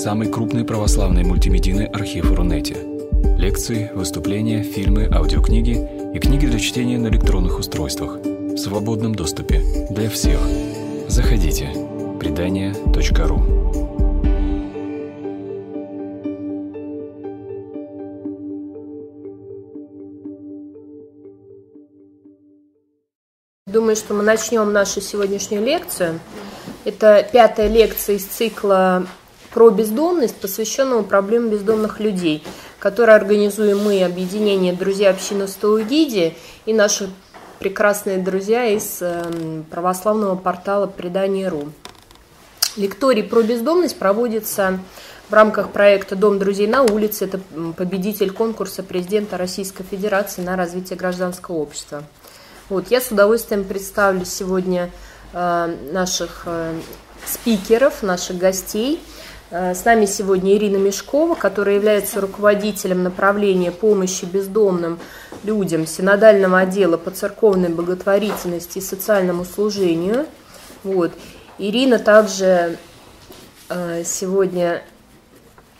самый крупный православный мультимедийный архив Рунете. Лекции, выступления, фильмы, аудиокниги и книги для чтения на электронных устройствах в свободном доступе для всех. Заходите. Предания.ру Думаю, что мы начнем нашу сегодняшнюю лекцию. Это пятая лекция из цикла про бездомность, посвященного проблемам бездомных людей, который организуем мы, объединение «Друзья общины Стоугиди» и наши прекрасные друзья из эм, православного портала «Предание.ру». Лекторий про бездомность проводится в рамках проекта «Дом друзей на улице». Это победитель конкурса президента Российской Федерации на развитие гражданского общества. Вот, я с удовольствием представлю сегодня э, наших э, спикеров, наших гостей – с нами сегодня Ирина Мешкова, которая является руководителем направления помощи бездомным людям Синодального отдела по церковной благотворительности и социальному служению. Вот. Ирина также э, сегодня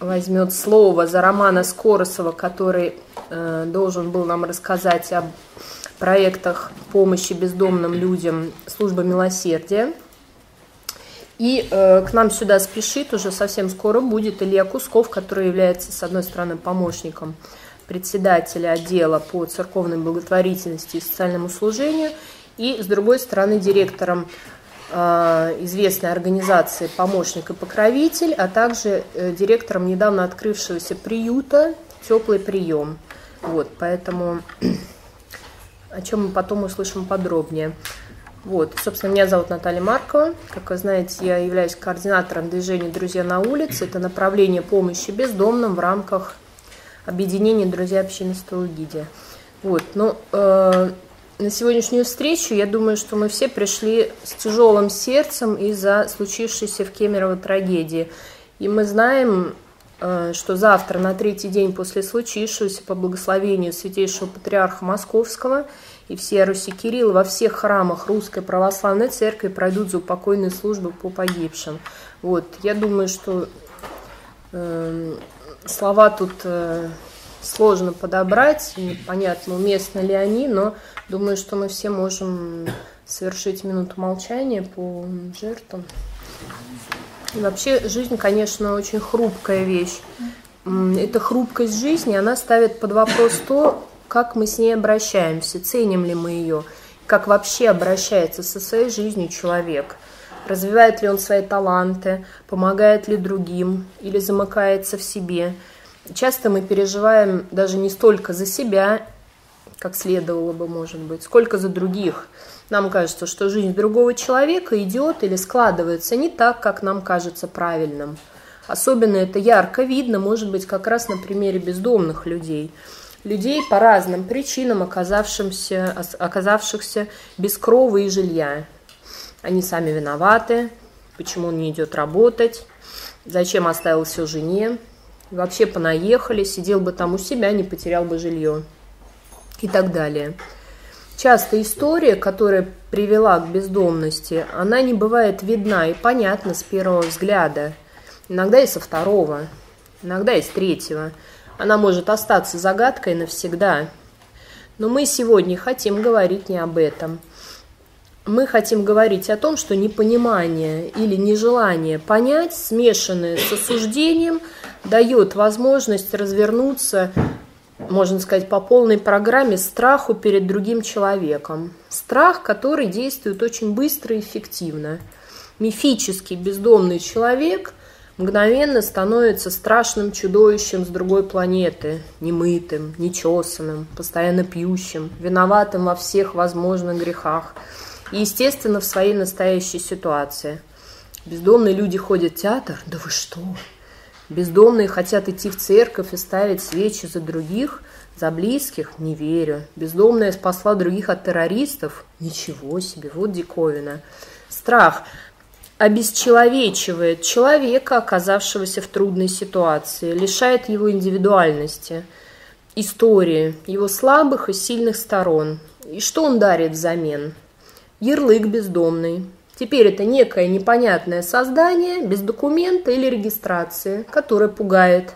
возьмет слово за Романа Скоросова, который э, должен был нам рассказать о проектах помощи бездомным людям службы милосердия. И э, к нам сюда спешит уже совсем скоро будет Илья Кусков, который является, с одной стороны, помощником председателя отдела по церковной благотворительности и социальному служению, и, с другой стороны, директором э, известной организации «Помощник и покровитель», а также э, директором недавно открывшегося приюта «Теплый прием». Вот, поэтому о чем мы потом услышим подробнее. Вот, собственно, меня зовут Наталья Маркова. Как вы знаете, я являюсь координатором движения «Друзья на улице». Это направление помощи бездомным в рамках объединения «Друзья общины Стологидия». Вот, ну, э, на сегодняшнюю встречу, я думаю, что мы все пришли с тяжелым сердцем из-за случившейся в Кемерово трагедии. И мы знаем, э, что завтра, на третий день после случившегося, по благословению Святейшего Патриарха Московского – и все Руси Кирилл во всех храмах Русской Православной Церкви пройдут за упокойные службы по погибшим. Вот, я думаю, что э, слова тут э, сложно подобрать, непонятно, уместно ли они, но думаю, что мы все можем совершить минуту молчания по жертвам. И вообще жизнь, конечно, очень хрупкая вещь. Эта хрупкость жизни, она ставит под вопрос то, как мы с ней обращаемся, ценим ли мы ее, как вообще обращается со своей жизнью человек, развивает ли он свои таланты, помогает ли другим или замыкается в себе. Часто мы переживаем даже не столько за себя, как следовало бы, может быть, сколько за других. Нам кажется, что жизнь другого человека идет или складывается не так, как нам кажется правильным. Особенно это ярко видно, может быть, как раз на примере бездомных людей – людей по разным причинам, оказавшимся, оказавшихся без крова и жилья. Они сами виноваты, почему он не идет работать, зачем оставил все жене, вообще понаехали, сидел бы там у себя, не потерял бы жилье и так далее. Часто история, которая привела к бездомности, она не бывает видна и понятна с первого взгляда, иногда и со второго, иногда и с третьего – она может остаться загадкой навсегда. Но мы сегодня хотим говорить не об этом. Мы хотим говорить о том, что непонимание или нежелание понять, смешанное с осуждением, дает возможность развернуться, можно сказать, по полной программе страху перед другим человеком. Страх, который действует очень быстро и эффективно. Мифический бездомный человек – мгновенно становится страшным чудовищем с другой планеты, немытым, нечесанным, постоянно пьющим, виноватым во всех возможных грехах и, естественно, в своей настоящей ситуации. Бездомные люди ходят в театр? Да вы что? Бездомные хотят идти в церковь и ставить свечи за других, за близких? Не верю. Бездомная спасла других от террористов? Ничего себе, вот диковина. Страх – обесчеловечивает человека, оказавшегося в трудной ситуации, лишает его индивидуальности, истории, его слабых и сильных сторон. И что он дарит взамен? Ярлык бездомный, Теперь это некое непонятное создание без документа или регистрации, которое пугает.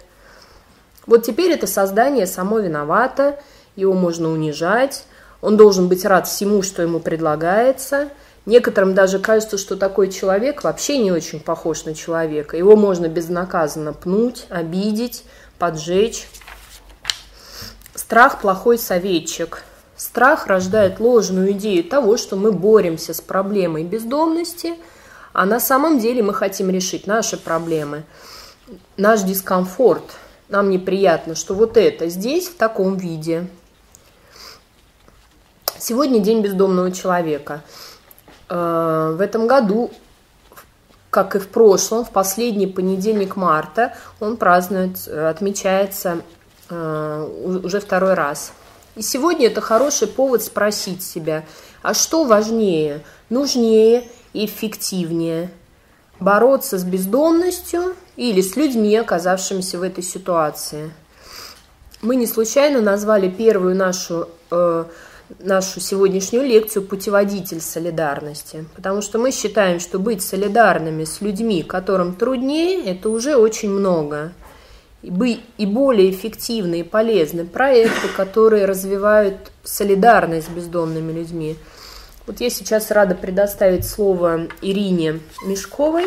Вот теперь это создание само виновато, его можно унижать, он должен быть рад всему, что ему предлагается. Некоторым даже кажется, что такой человек вообще не очень похож на человека. Его можно безнаказанно пнуть, обидеть, поджечь. Страх – плохой советчик. Страх рождает ложную идею того, что мы боремся с проблемой бездомности, а на самом деле мы хотим решить наши проблемы, наш дискомфорт. Нам неприятно, что вот это здесь в таком виде. Сегодня день бездомного человека. Э, в этом году как и в прошлом, в последний понедельник марта он празднует, отмечается э, уже второй раз. И сегодня это хороший повод спросить себя, а что важнее, нужнее и эффективнее? Бороться с бездомностью или с людьми, оказавшимися в этой ситуации? Мы не случайно назвали первую нашу, э, нашу сегодняшнюю лекцию «Путеводитель солидарности», потому что мы считаем, что быть солидарными с людьми, которым труднее, это уже очень много – и более эффективны и полезны проекты, которые развивают солидарность с бездомными людьми. Вот я сейчас рада предоставить слово Ирине Мешковой,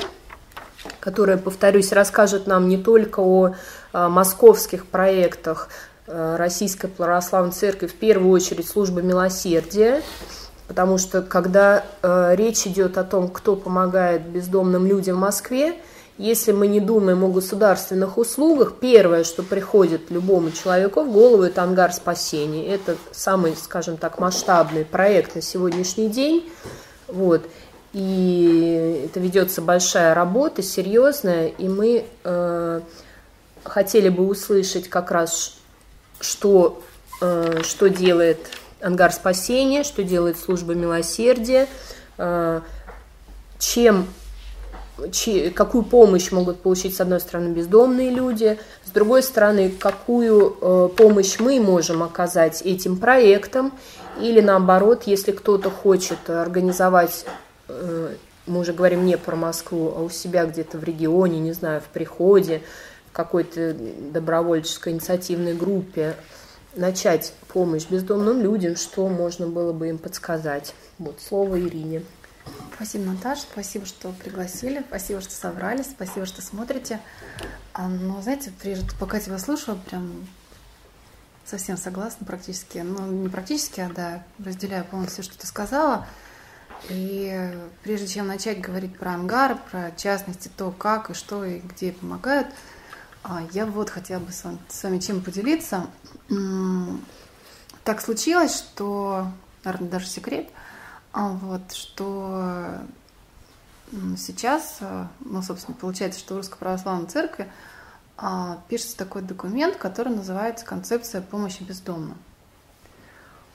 которая, повторюсь, расскажет нам не только о а, московских проектах Российской Православной Церкви, в первую очередь службы милосердия, потому что когда а, речь идет о том, кто помогает бездомным людям в Москве, если мы не думаем о государственных услугах, первое, что приходит любому человеку в голову, это ангар спасения. Это самый, скажем так, масштабный проект на сегодняшний день. Вот. И это ведется большая работа, серьезная, и мы э, хотели бы услышать как раз, что, э, что делает ангар спасения, что делает служба милосердия, э, чем какую помощь могут получить, с одной стороны, бездомные люди, с другой стороны, какую э, помощь мы можем оказать этим проектам, или наоборот, если кто-то хочет организовать, мы уже говорим не про Москву, а у себя где-то в регионе, не знаю, в приходе, какой-то добровольческой инициативной группе, начать помощь бездомным людям, что можно было бы им подсказать. Вот слово Ирине. Спасибо, Наташа, спасибо, что пригласили, спасибо, что собрались, спасибо, что смотрите. А, но, знаете, прежде, пока тебя слушала, прям совсем согласна практически. Ну, не практически, а да, разделяю полностью, что ты сказала. И прежде чем начать говорить про ангар, про частности, то, как и что и где помогают, я вот хотела бы с вами, с вами чем поделиться. Так случилось, что, наверное, даже секрет – а вот, что сейчас, э, ну, собственно, получается, что в Русской Православной Церкви а, пишется такой документ, который называется «Концепция помощи бездомным».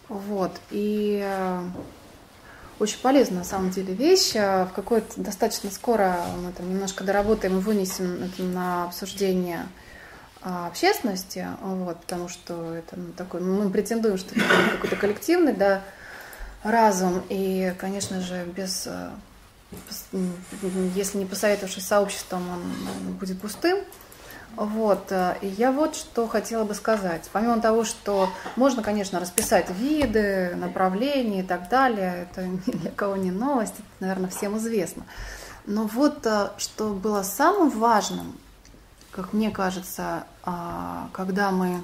Вот, и очень полезная на самом деле вещь. Э, в какой-то достаточно скоро мы там немножко доработаем и вынесем это на обсуждение общественности, вот, потому что это ну, такой, мы претендуем, что это какой-то коллективный, да, разум. И, конечно же, без, э, если не посоветовавшись сообществом, он будет пустым. Вот, э, и я вот что хотела бы сказать. Помимо того, что можно, конечно, расписать виды, направления и так далее, это ни для кого не новость, это, наверное, всем известно. Но вот э, что было самым важным, как мне кажется, а, когда мы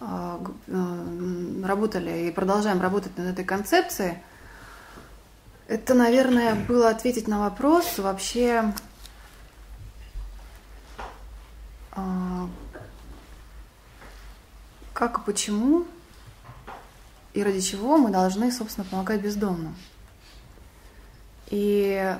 а, э, работали и продолжаем работать над этой концепцией, это, наверное, было ответить на вопрос вообще, а, как и почему и ради чего мы должны, собственно, помогать бездомным. И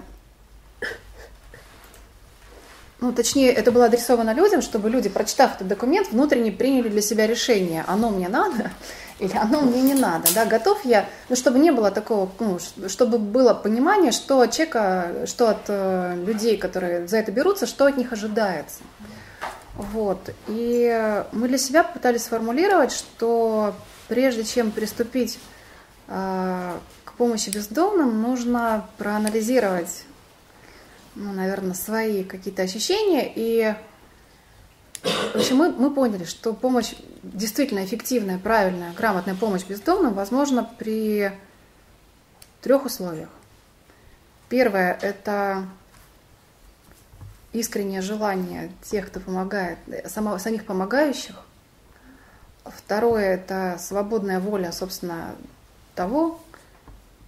ну, точнее, это было адресовано людям, чтобы люди, прочитав этот документ, внутренне приняли для себя решение, оно мне надо или оно мне не надо, да, готов я, ну, чтобы не было такого, ну, чтобы было понимание, что от человека, что от э, людей, которые за это берутся, что от них ожидается. Вот, и мы для себя пытались сформулировать, что прежде чем приступить э, к помощи бездомным нужно проанализировать, ну, наверное, свои какие-то ощущения. И в общем, мы, мы поняли, что помощь действительно эффективная, правильная, грамотная помощь бездомным возможна при трех условиях. Первое – это искреннее желание тех, кто помогает, само, самих помогающих. Второе – это свободная воля, собственно, того,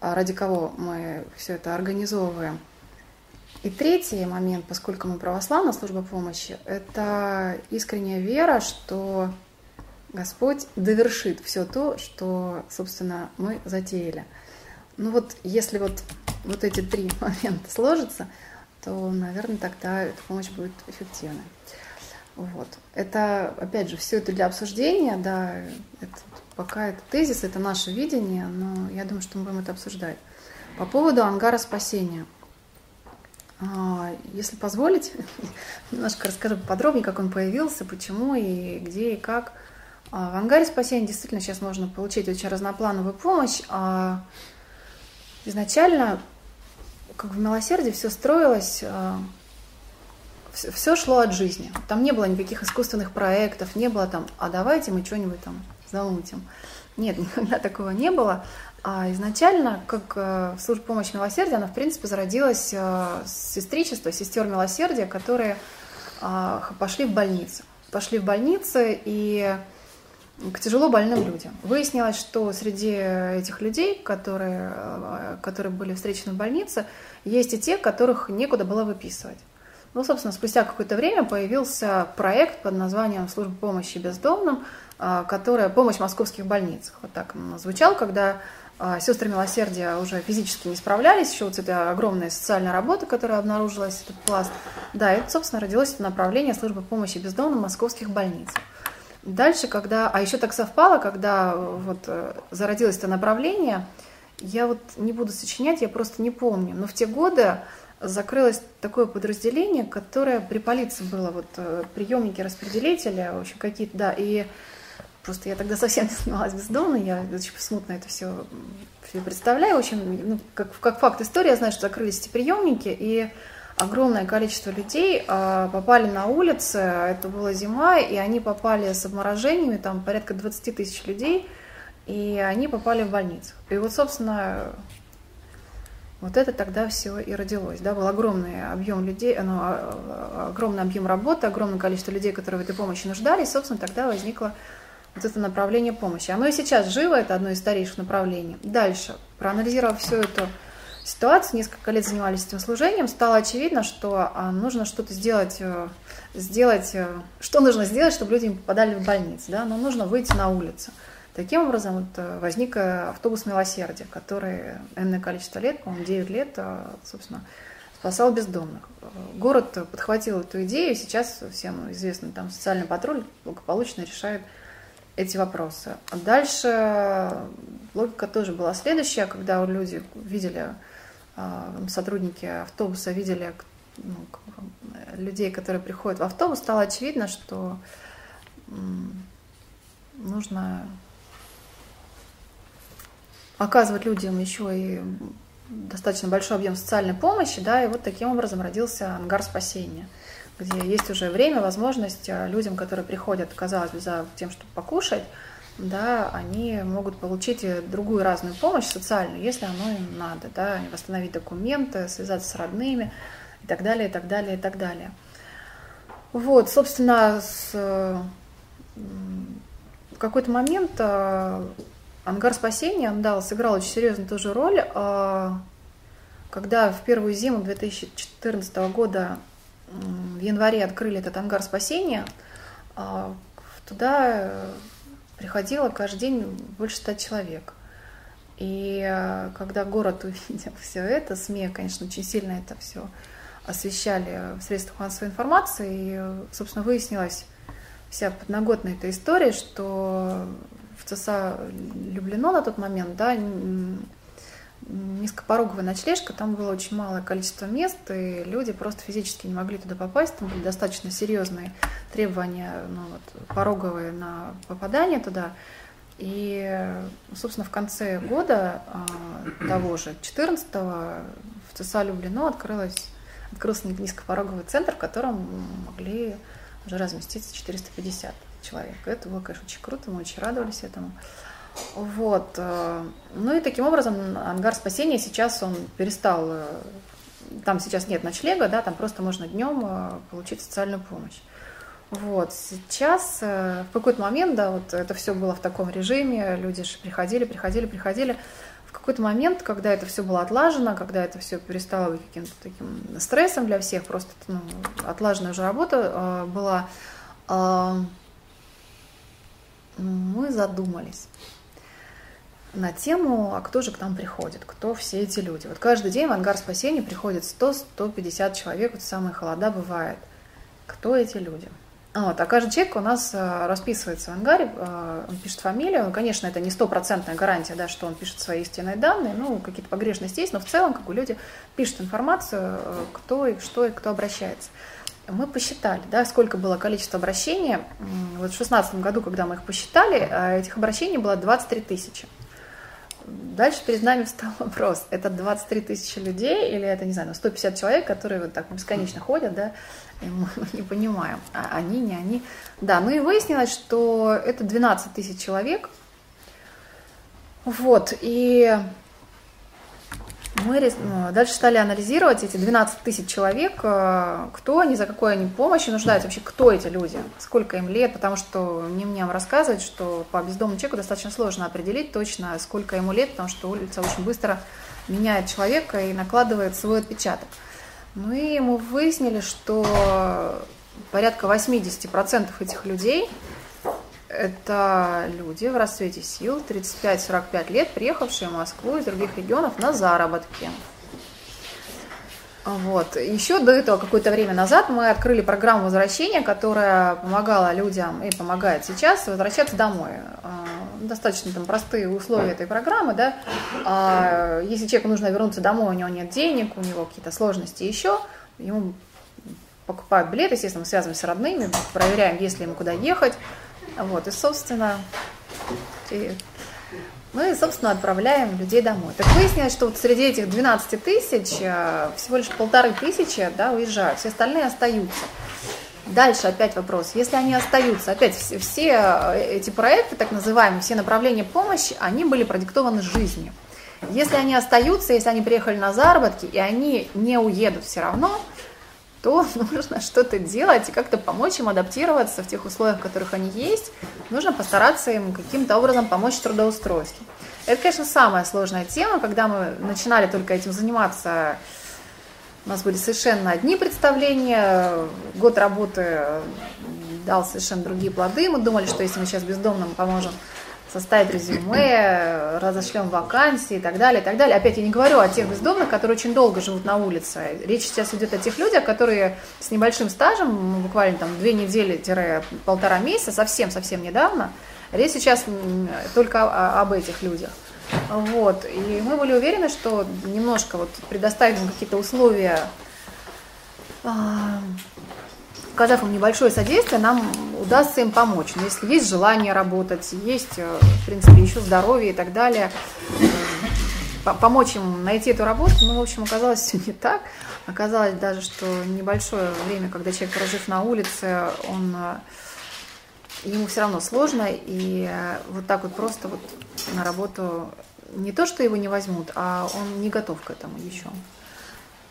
ради кого мы все это организовываем. И третий момент, поскольку мы православная служба помощи, это искренняя вера, что Господь довершит все то, что, собственно, мы затеяли. Ну вот, если вот, вот эти три момента сложатся, то, наверное, тогда эта помощь будет эффективной. Вот. Это, опять же, все это для обсуждения, да, это, пока это тезис, это наше видение, но я думаю, что мы будем это обсуждать. По поводу ангара спасения. А, если позволить, немножко расскажу подробнее, как он появился, почему и где и как. А, в ангаре спасения действительно сейчас можно получить очень разноплановую помощь. А изначально, как в милосердии, все строилось все шло от жизни. Там не было никаких искусственных проектов, не было там, а давайте мы что-нибудь там замутим. Нет, никогда такого не было. А изначально, как э, служба помощи милосердия, она, в принципе, зародилась э, с сестричества, сестер милосердия, которые э, пошли в больницы. Пошли в больницы и к тяжело больным людям. Выяснилось, что среди этих людей, которые, которые были встречены в больнице, есть и те, которых некуда было выписывать. Ну, собственно, спустя какое-то время появился проект под названием «Служба помощи бездомным», а, которая «Помощь московских больницах». Вот так он звучал, когда а, сестры милосердия уже физически не справлялись, еще вот эта огромная социальная работа, которая обнаружилась, этот пласт. Да, это, собственно, родилось это направление службы помощи бездомным московских больницах. Дальше, когда, а еще так совпало, когда вот э, зародилось это направление, я вот не буду сочинять, я просто не помню, но в те годы закрылось такое подразделение, которое при полиции было, вот э, приемники распределителя, в общем, какие-то, да, и просто я тогда совсем не занималась бездомной, я очень смутно это все, все представляю, в общем, ну, как, как факт истории, я знаю, что закрылись эти приемники, и огромное количество людей а, попали на улицы, это была зима, и они попали с обморожениями, там порядка 20 тысяч людей, и они попали в больницу. И вот, собственно, вот это тогда все и родилось. Да, был огромный объем людей, ну, а, а, огромный объем работы, огромное количество людей, которые в этой помощи нуждались. Собственно, тогда возникло вот это направление помощи. Оно и сейчас живо, это одно из старейших направлений. Дальше, проанализировав всю эту ситуацию, несколько лет занимались этим служением, стало очевидно, что а, нужно что-то сделать, э, сделать, э, что нужно сделать, чтобы люди не попадали в больницу. Да? Но нужно выйти на улицу. Таким образом вот, э, возник автобус милосердия, который энное количество лет, по-моему, 9 лет, собственно, спасал бездомных. Город подхватил эту идею, сейчас всем известно, там социальный патруль благополучно решает эти вопросы. А дальше логика тоже была следующая, когда люди видели, сотрудники автобуса видели ну, людей, которые приходят в автобус, стало очевидно, что нужно оказывать людям еще и достаточно большой объем социальной помощи, да, и вот таким образом родился ангар спасения, где есть уже время, возможность а, людям, которые приходят, казалось бы, за тем, чтобы покушать, да, они могут получить другую разную помощь социальную, если оно им надо, да, восстановить документы, связаться с родными и так далее, и так далее, и так далее. Вот, собственно, с, в какой-то момент а, Ангар спасения, он дал, сыграл очень серьезную тоже роль. Когда в первую зиму 2014 года в январе открыли этот ангар спасения, туда приходило каждый день больше ста человек. И а, когда город увидел все это, СМИ, конечно, очень сильно это все освещали в средствах массовой информации, и, собственно, выяснилась вся подноготная эта история, что в ЦСА Люблено на тот момент, да, низкопороговая ночлежка, там было очень малое количество мест, и люди просто физически не могли туда попасть, там были достаточно серьезные требования, ну, вот, пороговые на попадание туда. И, собственно, в конце года того же, 14-го, в ЦСА Люблино открылось, открылся низкопороговый центр, в котором могли уже разместиться 450 человек. Это было, конечно, очень круто, мы очень радовались этому. Вот. Э, ну и таким образом ангар спасения сейчас он перестал, э, там сейчас нет ночлега, да, там просто можно днем э, получить социальную помощь. Вот, сейчас в какой-то момент, да, вот это все было в таком режиме, люди же приходили, приходили, приходили. В какой-то момент, когда это все было отлажено, когда это все перестало быть каким-то таким стрессом для всех, просто ну, отлаженная уже работа была, мы задумались на тему, а кто же к нам приходит, кто все эти люди. Вот каждый день в ангар спасения приходит 100-150 человек, вот самые холода бывает. Кто эти люди? Вот, а каждый человек у нас э, расписывается в ангаре, э, он пишет фамилию, ну, конечно, это не стопроцентная гарантия, да, что он пишет свои истинные данные, ну, какие-то погрешности есть, но в целом, как бы люди пишут информацию, э, кто и что и кто обращается. Мы посчитали, да, сколько было количество обращений. Вот в 2016 году, когда мы их посчитали, этих обращений было 23 тысячи. Дальше перед нами встал вопрос, это 23 тысячи людей или это, не знаю, 150 ну, человек, которые вот так бесконечно ходят, да, и мы не понимаем, а они, не они. Да, ну и выяснилось, что это 12 тысяч человек, вот, и мы ну, дальше стали анализировать эти 12 тысяч человек, э, кто они, за какой они помощи нуждаются, вообще кто эти люди, сколько им лет, потому что не мне вам рассказывать, что по бездомному человеку достаточно сложно определить точно, сколько ему лет, потому что улица очень быстро меняет человека и накладывает свой отпечаток. Ну и мы выяснили, что порядка 80% этих людей это люди в расцвете сил, 35-45 лет, приехавшие в Москву из других регионов на заработки. Вот. Еще до этого, какое-то время назад, мы открыли программу возвращения, которая помогала людям и помогает сейчас возвращаться домой. А, достаточно там простые условия этой программы, да. А если человеку нужно вернуться домой, у него нет денег, у него какие-то сложности еще, ему покупают билет, естественно, мы связываемся с родными, проверяем, есть ли ему куда ехать, вот, и, собственно, и мы, собственно, отправляем людей домой. Так выяснилось, что вот среди этих 12 тысяч э, всего лишь полторы тысячи да, уезжают, все остальные остаются. Дальше опять вопрос. Если они остаются, опять все, все э, эти проекты, так называемые, все направления помощи, они были продиктованы жизнью. Если они остаются, если они приехали на заработки, и они не уедут все равно, то нужно что-то делать и как-то помочь им адаптироваться в тех условиях, в которых они есть. Нужно постараться им каким-то образом помочь в трудоустройстве. Это, конечно, самая сложная тема. Когда мы начинали только этим заниматься, у нас были совершенно одни представления. Год работы дал совершенно другие плоды. Мы думали, что если мы сейчас бездомным поможем составить резюме, разошлем вакансии и так далее, и так далее. Опять я не говорю о тех бездомных, которые очень долго живут на улице. Речь сейчас идет о тех людях, которые с небольшим стажем, ну, буквально там две недели-полтора месяца, совсем-совсем недавно. Речь сейчас только об этих людях. Вот. И мы были уверены, что немножко вот предоставить им какие-то условия а, оказав им небольшое содействие, нам удастся им помочь. Но если есть желание работать, есть, э, в принципе, еще здоровье и так далее, э, помочь им найти эту работу, ну, в общем, оказалось все не так. Оказалось даже, что небольшое время, когда человек, прожив на улице, он э, ему все равно сложно, и вот так вот просто вот на работу не то, что его не возьмут, а он не готов к этому еще.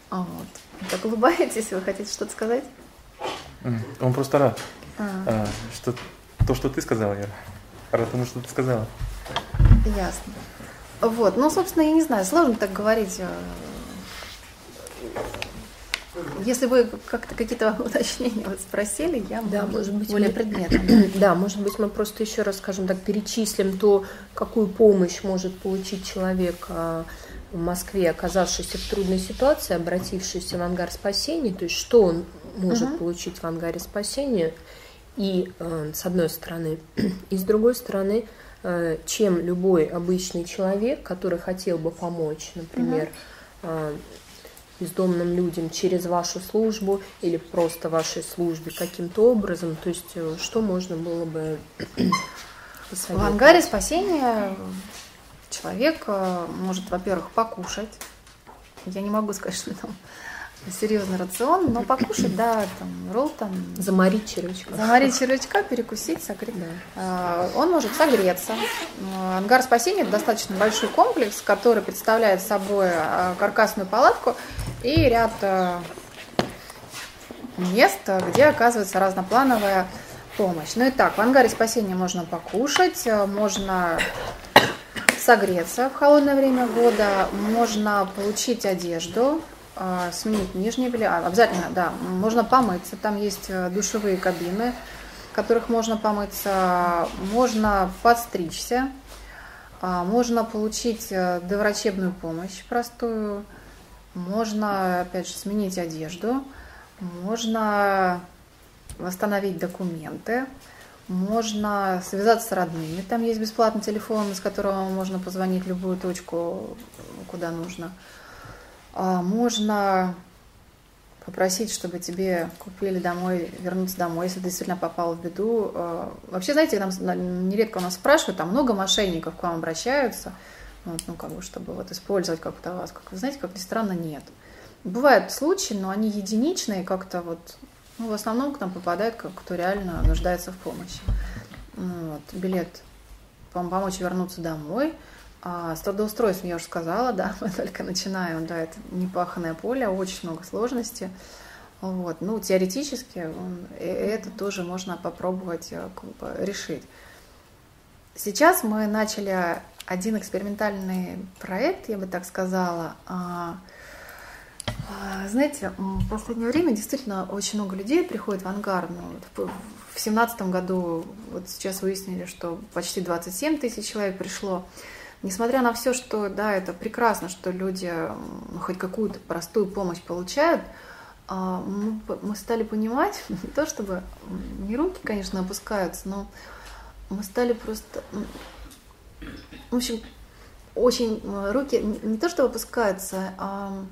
А вот. Так улыбаетесь, вы хотите что-то сказать? Он просто рад. А. Что то, что ты сказала, я рад тому, что ты сказала. Ясно. Вот, ну, собственно, я не знаю, сложно так говорить. Э, если вы как-то какие-то уточнения вот спросили, я да, может быть, более мы, предметно. Да, может быть, мы просто еще раз, скажем так, перечислим то, какую помощь может получить человек а, в Москве, оказавшийся в трудной ситуации, обратившийся в ангар спасения, то есть что он может угу. получить в ангаре спасения, и э, с одной стороны, и с другой стороны, э, чем любой обычный человек, который хотел бы помочь, например, угу. бездомным людям через вашу службу или просто вашей службе каким-то образом, то есть что можно было бы В ангаре спасения человек э, может, во-первых, покушать. Я не могу сказать, что там серьезный рацион, но покушать, да, там, ролл там. Заморить червячка. Заморить червячка, перекусить, согреть. Да. А, он может согреться. А, ангар спасения – это достаточно большой комплекс, который представляет собой а, каркасную палатку и ряд мест, где оказывается разноплановая помощь. Ну и так, в ангаре спасения можно покушать, можно согреться в холодное время года, можно получить одежду, а, сменить нижнее белье, а, обязательно, да, можно помыться, там есть э, душевые кабины, в которых можно помыться, можно подстричься, а, можно получить э, доврачебную помощь простую, можно, опять же, сменить одежду, можно восстановить документы, можно связаться с родными, там есть бесплатный телефон, с которого можно позвонить в любую точку, куда нужно – а, можно попросить, чтобы тебе купили домой, вернуться домой, если ты действительно попал в беду. А, вообще, знаете, нам нередко у нас спрашивают, там много мошенников к вам обращаются, вот, ну, как бы, чтобы вот использовать как-то вас. Как вы знаете, как ни странно, нет. Бывают случаи, но они единичные, как-то вот, ну, в основном к нам попадает, кто реально нуждается в помощи. Вот, билет помочь вернуться домой – а с трудоустройством я уже сказала, да, мы только начинаем, да, это непаханное поле, очень много сложностей. Вот. Ну, теоретически это тоже можно попробовать э, как бы, решить. Сейчас мы начали один экспериментальный проект, я бы так сказала. А, а, знаете, в последнее время действительно очень много людей приходит в ангар. Ну, в семнадцатом году, вот сейчас выяснили, что почти 27 тысяч человек пришло. Несмотря на все, что, да, это прекрасно, что люди хоть какую-то простую помощь получают, а, мы, стали понимать, не то чтобы не руки, конечно, опускаются, но мы стали просто, в общем, очень руки не то чтобы опускаются, а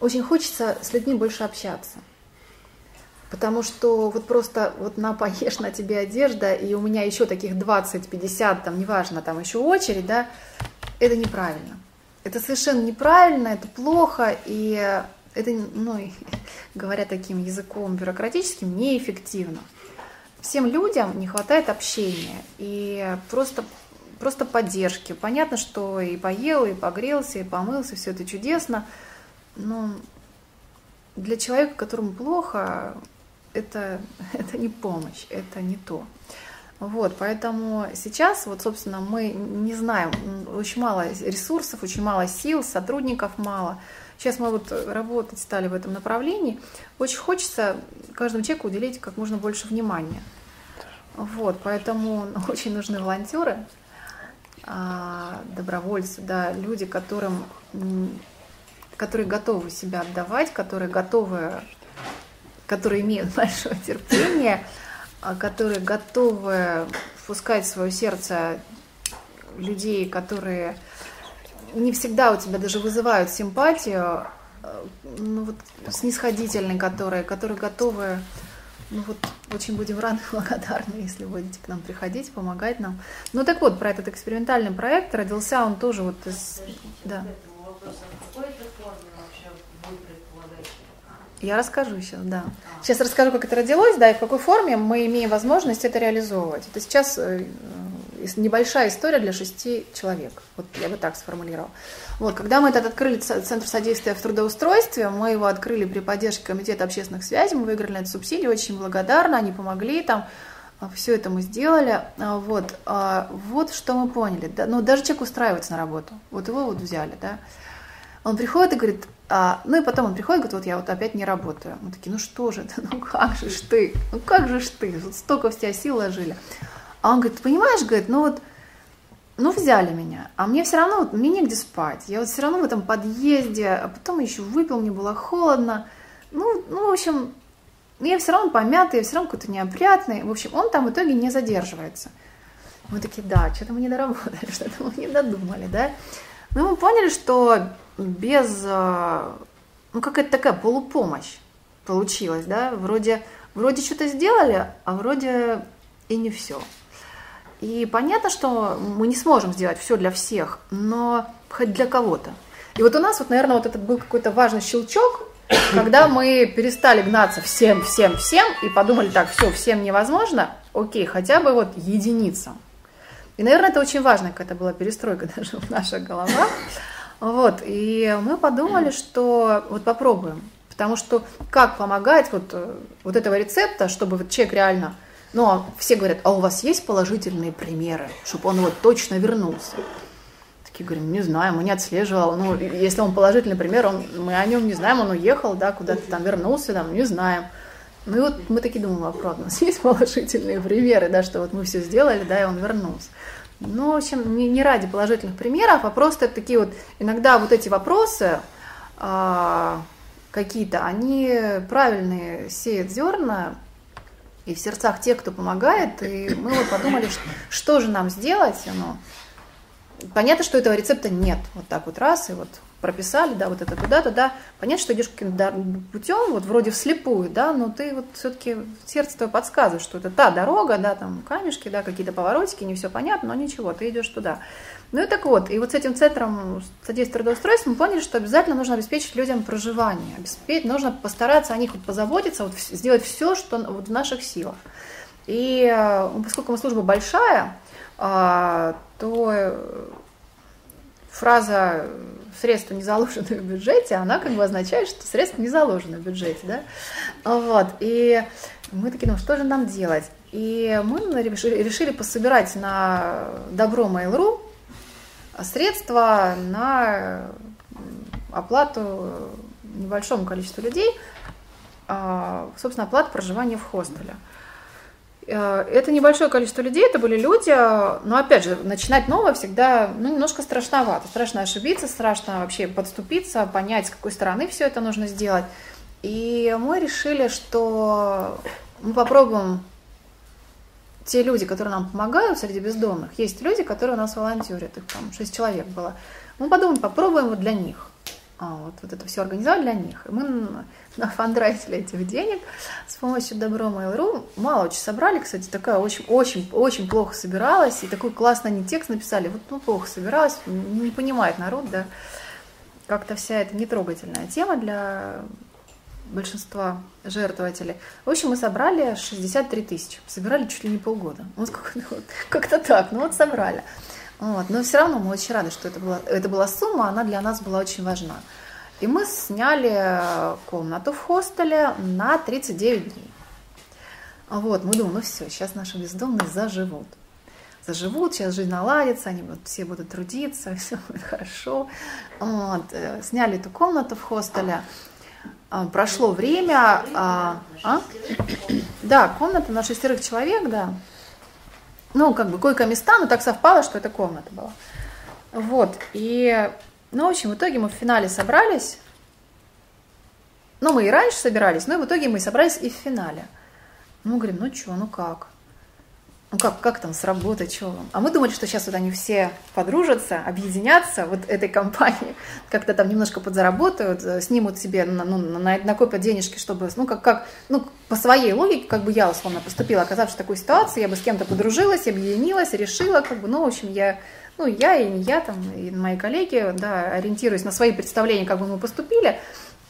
очень хочется с людьми больше общаться. Потому что вот просто вот на поешь, на тебе одежда, и у меня еще таких 20, 50, там, неважно, там еще очередь, да, это неправильно. Это совершенно неправильно, это плохо, и это, ну, говоря таким языком бюрократическим, неэффективно. Всем людям не хватает общения и просто, просто поддержки. Понятно, что и поел, и погрелся, и помылся, все это чудесно, но для человека, которому плохо, это, это не помощь, это не то. Вот, поэтому сейчас, вот, собственно, мы не знаем, очень мало ресурсов, очень мало сил, сотрудников мало. Сейчас мы вот работать стали в этом направлении. Очень хочется каждому человеку уделить как можно больше внимания. Вот, поэтому очень нужны волонтеры, а, добровольцы, да, люди, которым, которые готовы себя отдавать, которые готовы которые имеют большое терпение, а которые готовы впускать в свое сердце людей, которые не всегда у тебя даже вызывают симпатию, э, ну вот снисходительные, которые, которые готовы, ну вот очень будем рады, благодарны, если будете к нам приходить, помогать нам. Ну так вот, про этот экспериментальный проект родился он тоже вот из... Да. Я расскажу сейчас, да. Сейчас расскажу, как это родилось, да, и в какой форме мы имеем возможность это реализовывать. Это сейчас э, небольшая история для шести человек. Вот я бы так сформулировал. Вот, когда мы этот открыли Центр содействия в трудоустройстве, мы его открыли при поддержке Комитета общественных связей, мы выиграли на эту субсидию, очень благодарна, они помогли там, а, все это мы сделали. А, вот, а, вот что мы поняли. Да, ну, даже человек устраивается на работу. Вот его вот взяли, да. Он приходит и говорит, а, ну и потом он приходит говорит, вот я вот опять не работаю. Мы такие, ну что же это, ну как же ж ты, ну как же ж ты, вот столько в тебя сил ложили. А он говорит, понимаешь, говорит, ну вот, ну взяли меня, а мне все равно, вот, мне негде спать. Я вот все равно в этом подъезде, а потом еще выпил, мне было холодно. Ну, ну в общем, я все равно помятый, я все равно какой-то неопрятный. В общем, он там в итоге не задерживается. Мы такие, да, что-то мы не доработали, что-то мы не додумали, да. Ну, мы поняли, что без, э, ну, какая-то такая полупомощь получилась, да, вроде, вроде что-то сделали, а вроде и не все. И понятно, что мы не сможем сделать все для всех, но хоть для кого-то. И вот у нас, вот, наверное, вот этот был какой-то важный щелчок, когда мы перестали гнаться всем, всем, всем и подумали, так, все, всем невозможно, окей, хотя бы вот единицам. И, наверное, это очень важно, какая-то была перестройка даже в наших головах. Вот, и мы подумали, что вот попробуем. Потому что как помогать вот, вот этого рецепта, чтобы вот человек реально... Ну, а все говорят, а у вас есть положительные примеры, чтобы он вот точно вернулся? Такие говорим, не знаю, мы не отслеживал. Ну, если он положительный пример, он, мы о нем не знаем, он уехал, да, куда-то там вернулся, там, не знаем. Ну и вот мы такие думаем, а правда, у нас есть положительные примеры, да, что вот мы все сделали, да, и он вернулся. Ну, в общем, не, не ради положительных примеров, а просто такие вот, иногда вот эти вопросы а, какие-то, они правильные сеют зерна и в сердцах тех, кто помогает, и мы вот подумали, что, что же нам сделать, ну, понятно, что этого рецепта нет, вот так вот раз, и вот прописали, да, вот это туда-то, да, понятно, что идешь каким-то путем, вот вроде вслепую, да, но ты вот все-таки сердце твое подсказывает, что это та дорога, да, там камешки, да, какие-то поворотики, не все понятно, но ничего, ты идешь туда. Ну и так вот, и вот с этим центром содействия трудоустройства мы поняли, что обязательно нужно обеспечить людям проживание, обеспечить, нужно постараться о них вот позаботиться, вот сделать все, что вот в наших силах. И э, поскольку мы служба большая, а, то э, фраза средства не заложены в бюджете, она как бы означает, что средства не заложены в бюджете, да, вот, и мы такие, ну что же нам делать? И мы решили, пособирать на добро Mail.ru средства на оплату небольшому количеству людей, а, собственно, оплату проживания в хостеле. Э, это небольшое количество людей, это были люди, но опять же, начинать новое всегда ну, немножко страшновато. Страшно ошибиться, страшно вообще подступиться, понять, с какой стороны все это нужно сделать. И мы решили, что мы попробуем те люди, которые нам помогают среди бездомных, есть люди, которые у нас волонтерят, их там шесть человек было. Мы подумаем, попробуем вот для них а, вот, вот это все организовали для них. И мы нафандрайзили этих денег с помощью Добро Mail.ru. Мало очень собрали, кстати, такая очень, очень, очень плохо собиралась. И такой классный они текст написали. Вот ну, плохо собиралась, не понимает народ, да. Как-то вся эта нетрогательная тема для большинства жертвователей. В общем, мы собрали 63 тысячи. Собирали чуть ли не полгода. Вот как-то так, ну вот собрали. Вот. Но все равно мы очень рады, что это была, это была сумма, она для нас была очень важна. И мы сняли комнату в хостеле на 39 дней. Вот, мы думаем, ну все, сейчас наши бездомные заживут. Заживут, сейчас жизнь наладится, они вот все будут трудиться, все будет хорошо. Вот, э, сняли эту комнату в хостеле. А, прошло время. А, а? Да, комната на шестерых человек, да ну, как бы койко-места, но так совпало, что это комната была. Вот, и, ну, в общем, в итоге мы в финале собрались, ну, мы и раньше собирались, но и в итоге мы собрались и в финале. Мы говорим, ну что, ну как? Ну как, как там сработать, что вам? А мы думали, что сейчас вот они все подружатся, объединятся вот этой компании, как-то там немножко подзаработают, э, снимут себе, ну, накопят денежки, чтобы, ну, как, как, ну, по своей логике, как бы я условно поступила, оказавшись в такой ситуации, я бы с кем-то подружилась, объединилась, решила, как бы, ну, в общем, я, ну, я и не я, там, и мои коллеги, да, ориентируясь на свои представления, как бы мы поступили,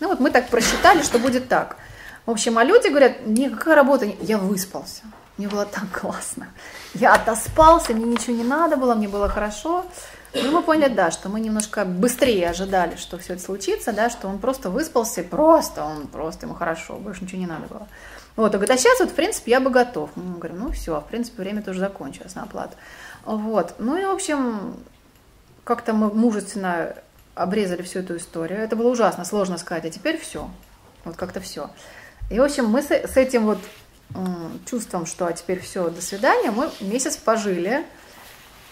ну, вот мы так просчитали, что будет так. В общем, а люди говорят, никакая работа, я выспался. Мне было так классно. Я отоспался, мне ничего не надо было, мне было хорошо. Ну, мы поняли, да, что мы немножко быстрее ожидали, что все это случится, да, что он просто выспался, просто, он просто, ему хорошо, больше ничего не надо было. Вот, он говорит, а сейчас вот, в принципе, я бы готов. Мы говорим, ну все, в принципе, время тоже закончилось на оплату. Вот, ну и, в общем, как-то мы мужественно обрезали всю эту историю. Это было ужасно, сложно сказать, а теперь все. Вот как-то все. И, в общем, мы с, этим вот чувством, что а теперь все, до свидания, мы месяц пожили,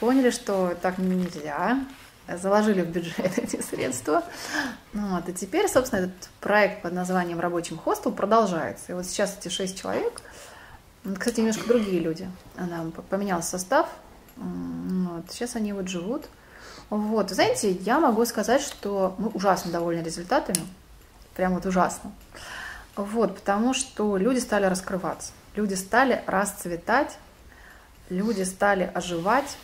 поняли, что так нельзя, заложили в бюджет эти средства. Вот, и теперь, собственно, этот проект под названием «Рабочим хостел» продолжается. И вот сейчас эти шесть человек, кстати, немножко другие люди, она поменялся состав, вот, сейчас они вот живут. Вот, знаете, я могу сказать, что мы ужасно довольны результатами, прям вот ужасно. Вот, потому что люди стали раскрываться, люди стали расцветать, люди стали оживать,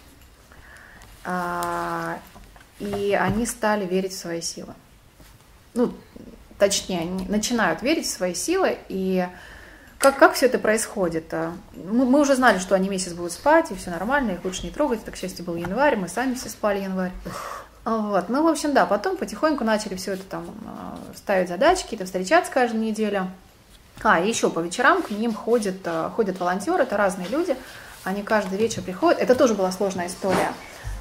а, и они стали верить в свои силы. Ну, точнее, они начинают верить в свои силы, и как, как все это происходит? А? Мы, мы уже знали, что они месяц будут спать, и все нормально, их лучше не трогать. Так, к счастью, был январь, мы сами все спали январь. Вот. Ну, в общем, да, потом потихоньку начали все это там а, ставить задачи, какие-то встречаться каждую неделю. А, еще по вечерам к ним ходят, а, ходят волонтеры, это разные люди, они каждый вечер приходят. Это тоже была сложная история.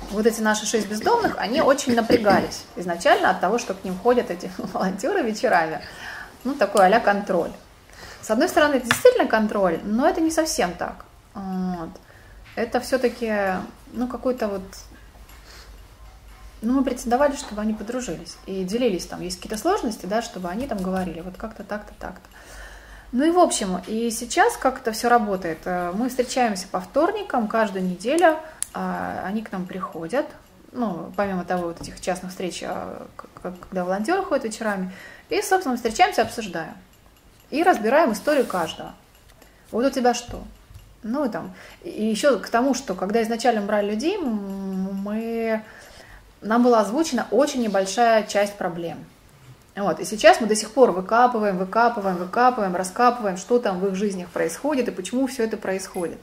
Вот эти наши шесть бездомных, они очень напрягались изначально от того, что к ним ходят эти волонтеры вечерами. Ну, такой а контроль. С одной стороны, это действительно контроль, но это не совсем так. Вот. Это все-таки, ну, какой-то вот ну, мы претендовали, чтобы они подружились и делились там, есть какие-то сложности, да, чтобы они там говорили, вот как-то так-то, так-то. Ну и в общем, и сейчас как это все работает. Э, мы встречаемся по вторникам, каждую неделю а, они к нам приходят, ну, помимо того, вот этих частных встреч, а, когда волонтеры ходят вечерами, и, собственно, встречаемся, обсуждаем. И разбираем историю каждого. Вот у тебя что? Ну и там. И еще к тому, что когда изначально брали людей, мы нам была озвучена очень небольшая часть проблем. Вот. И сейчас мы до сих пор выкапываем, выкапываем, выкапываем, раскапываем, что там в их жизнях происходит и почему все это происходит.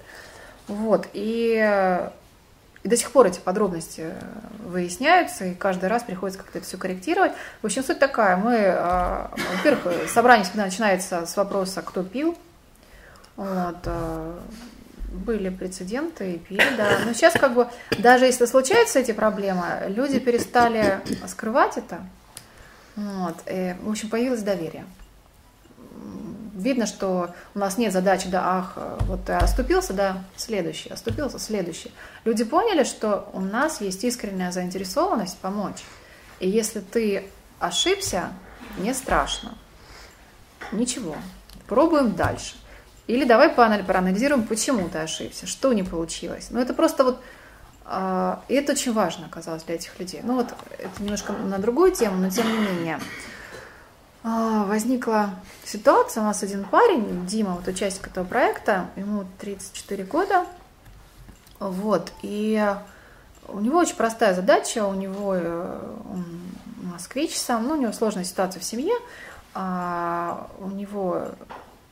Вот. И, и до сих пор эти подробности выясняются, и каждый раз приходится как-то это все корректировать. В общем, суть такая. Мы, а, во-первых, собрание всегда начинается с вопроса, кто пил. Вот а, были прецеденты и пили, да. Но сейчас как бы, даже если случаются эти проблемы, люди перестали скрывать это. Вот. И, в общем, появилось доверие. Видно, что у нас нет задачи, да, ах, вот оступился, да, следующий, оступился, следующий. Люди поняли, что у нас есть искренняя заинтересованность помочь. И если ты ошибся, не страшно. Ничего. Пробуем дальше. Или давай проанализируем, почему ты ошибся, что не получилось. Ну, это просто вот... Э, и это очень важно оказалось для этих людей. Ну, вот это немножко на другую тему, но тем не менее. Э, возникла ситуация, у нас один парень, Дима, вот участник этого проекта, ему 34 года, вот, и у него очень простая задача, у него э, он москвич сам, ну, у него сложная ситуация в семье, а у него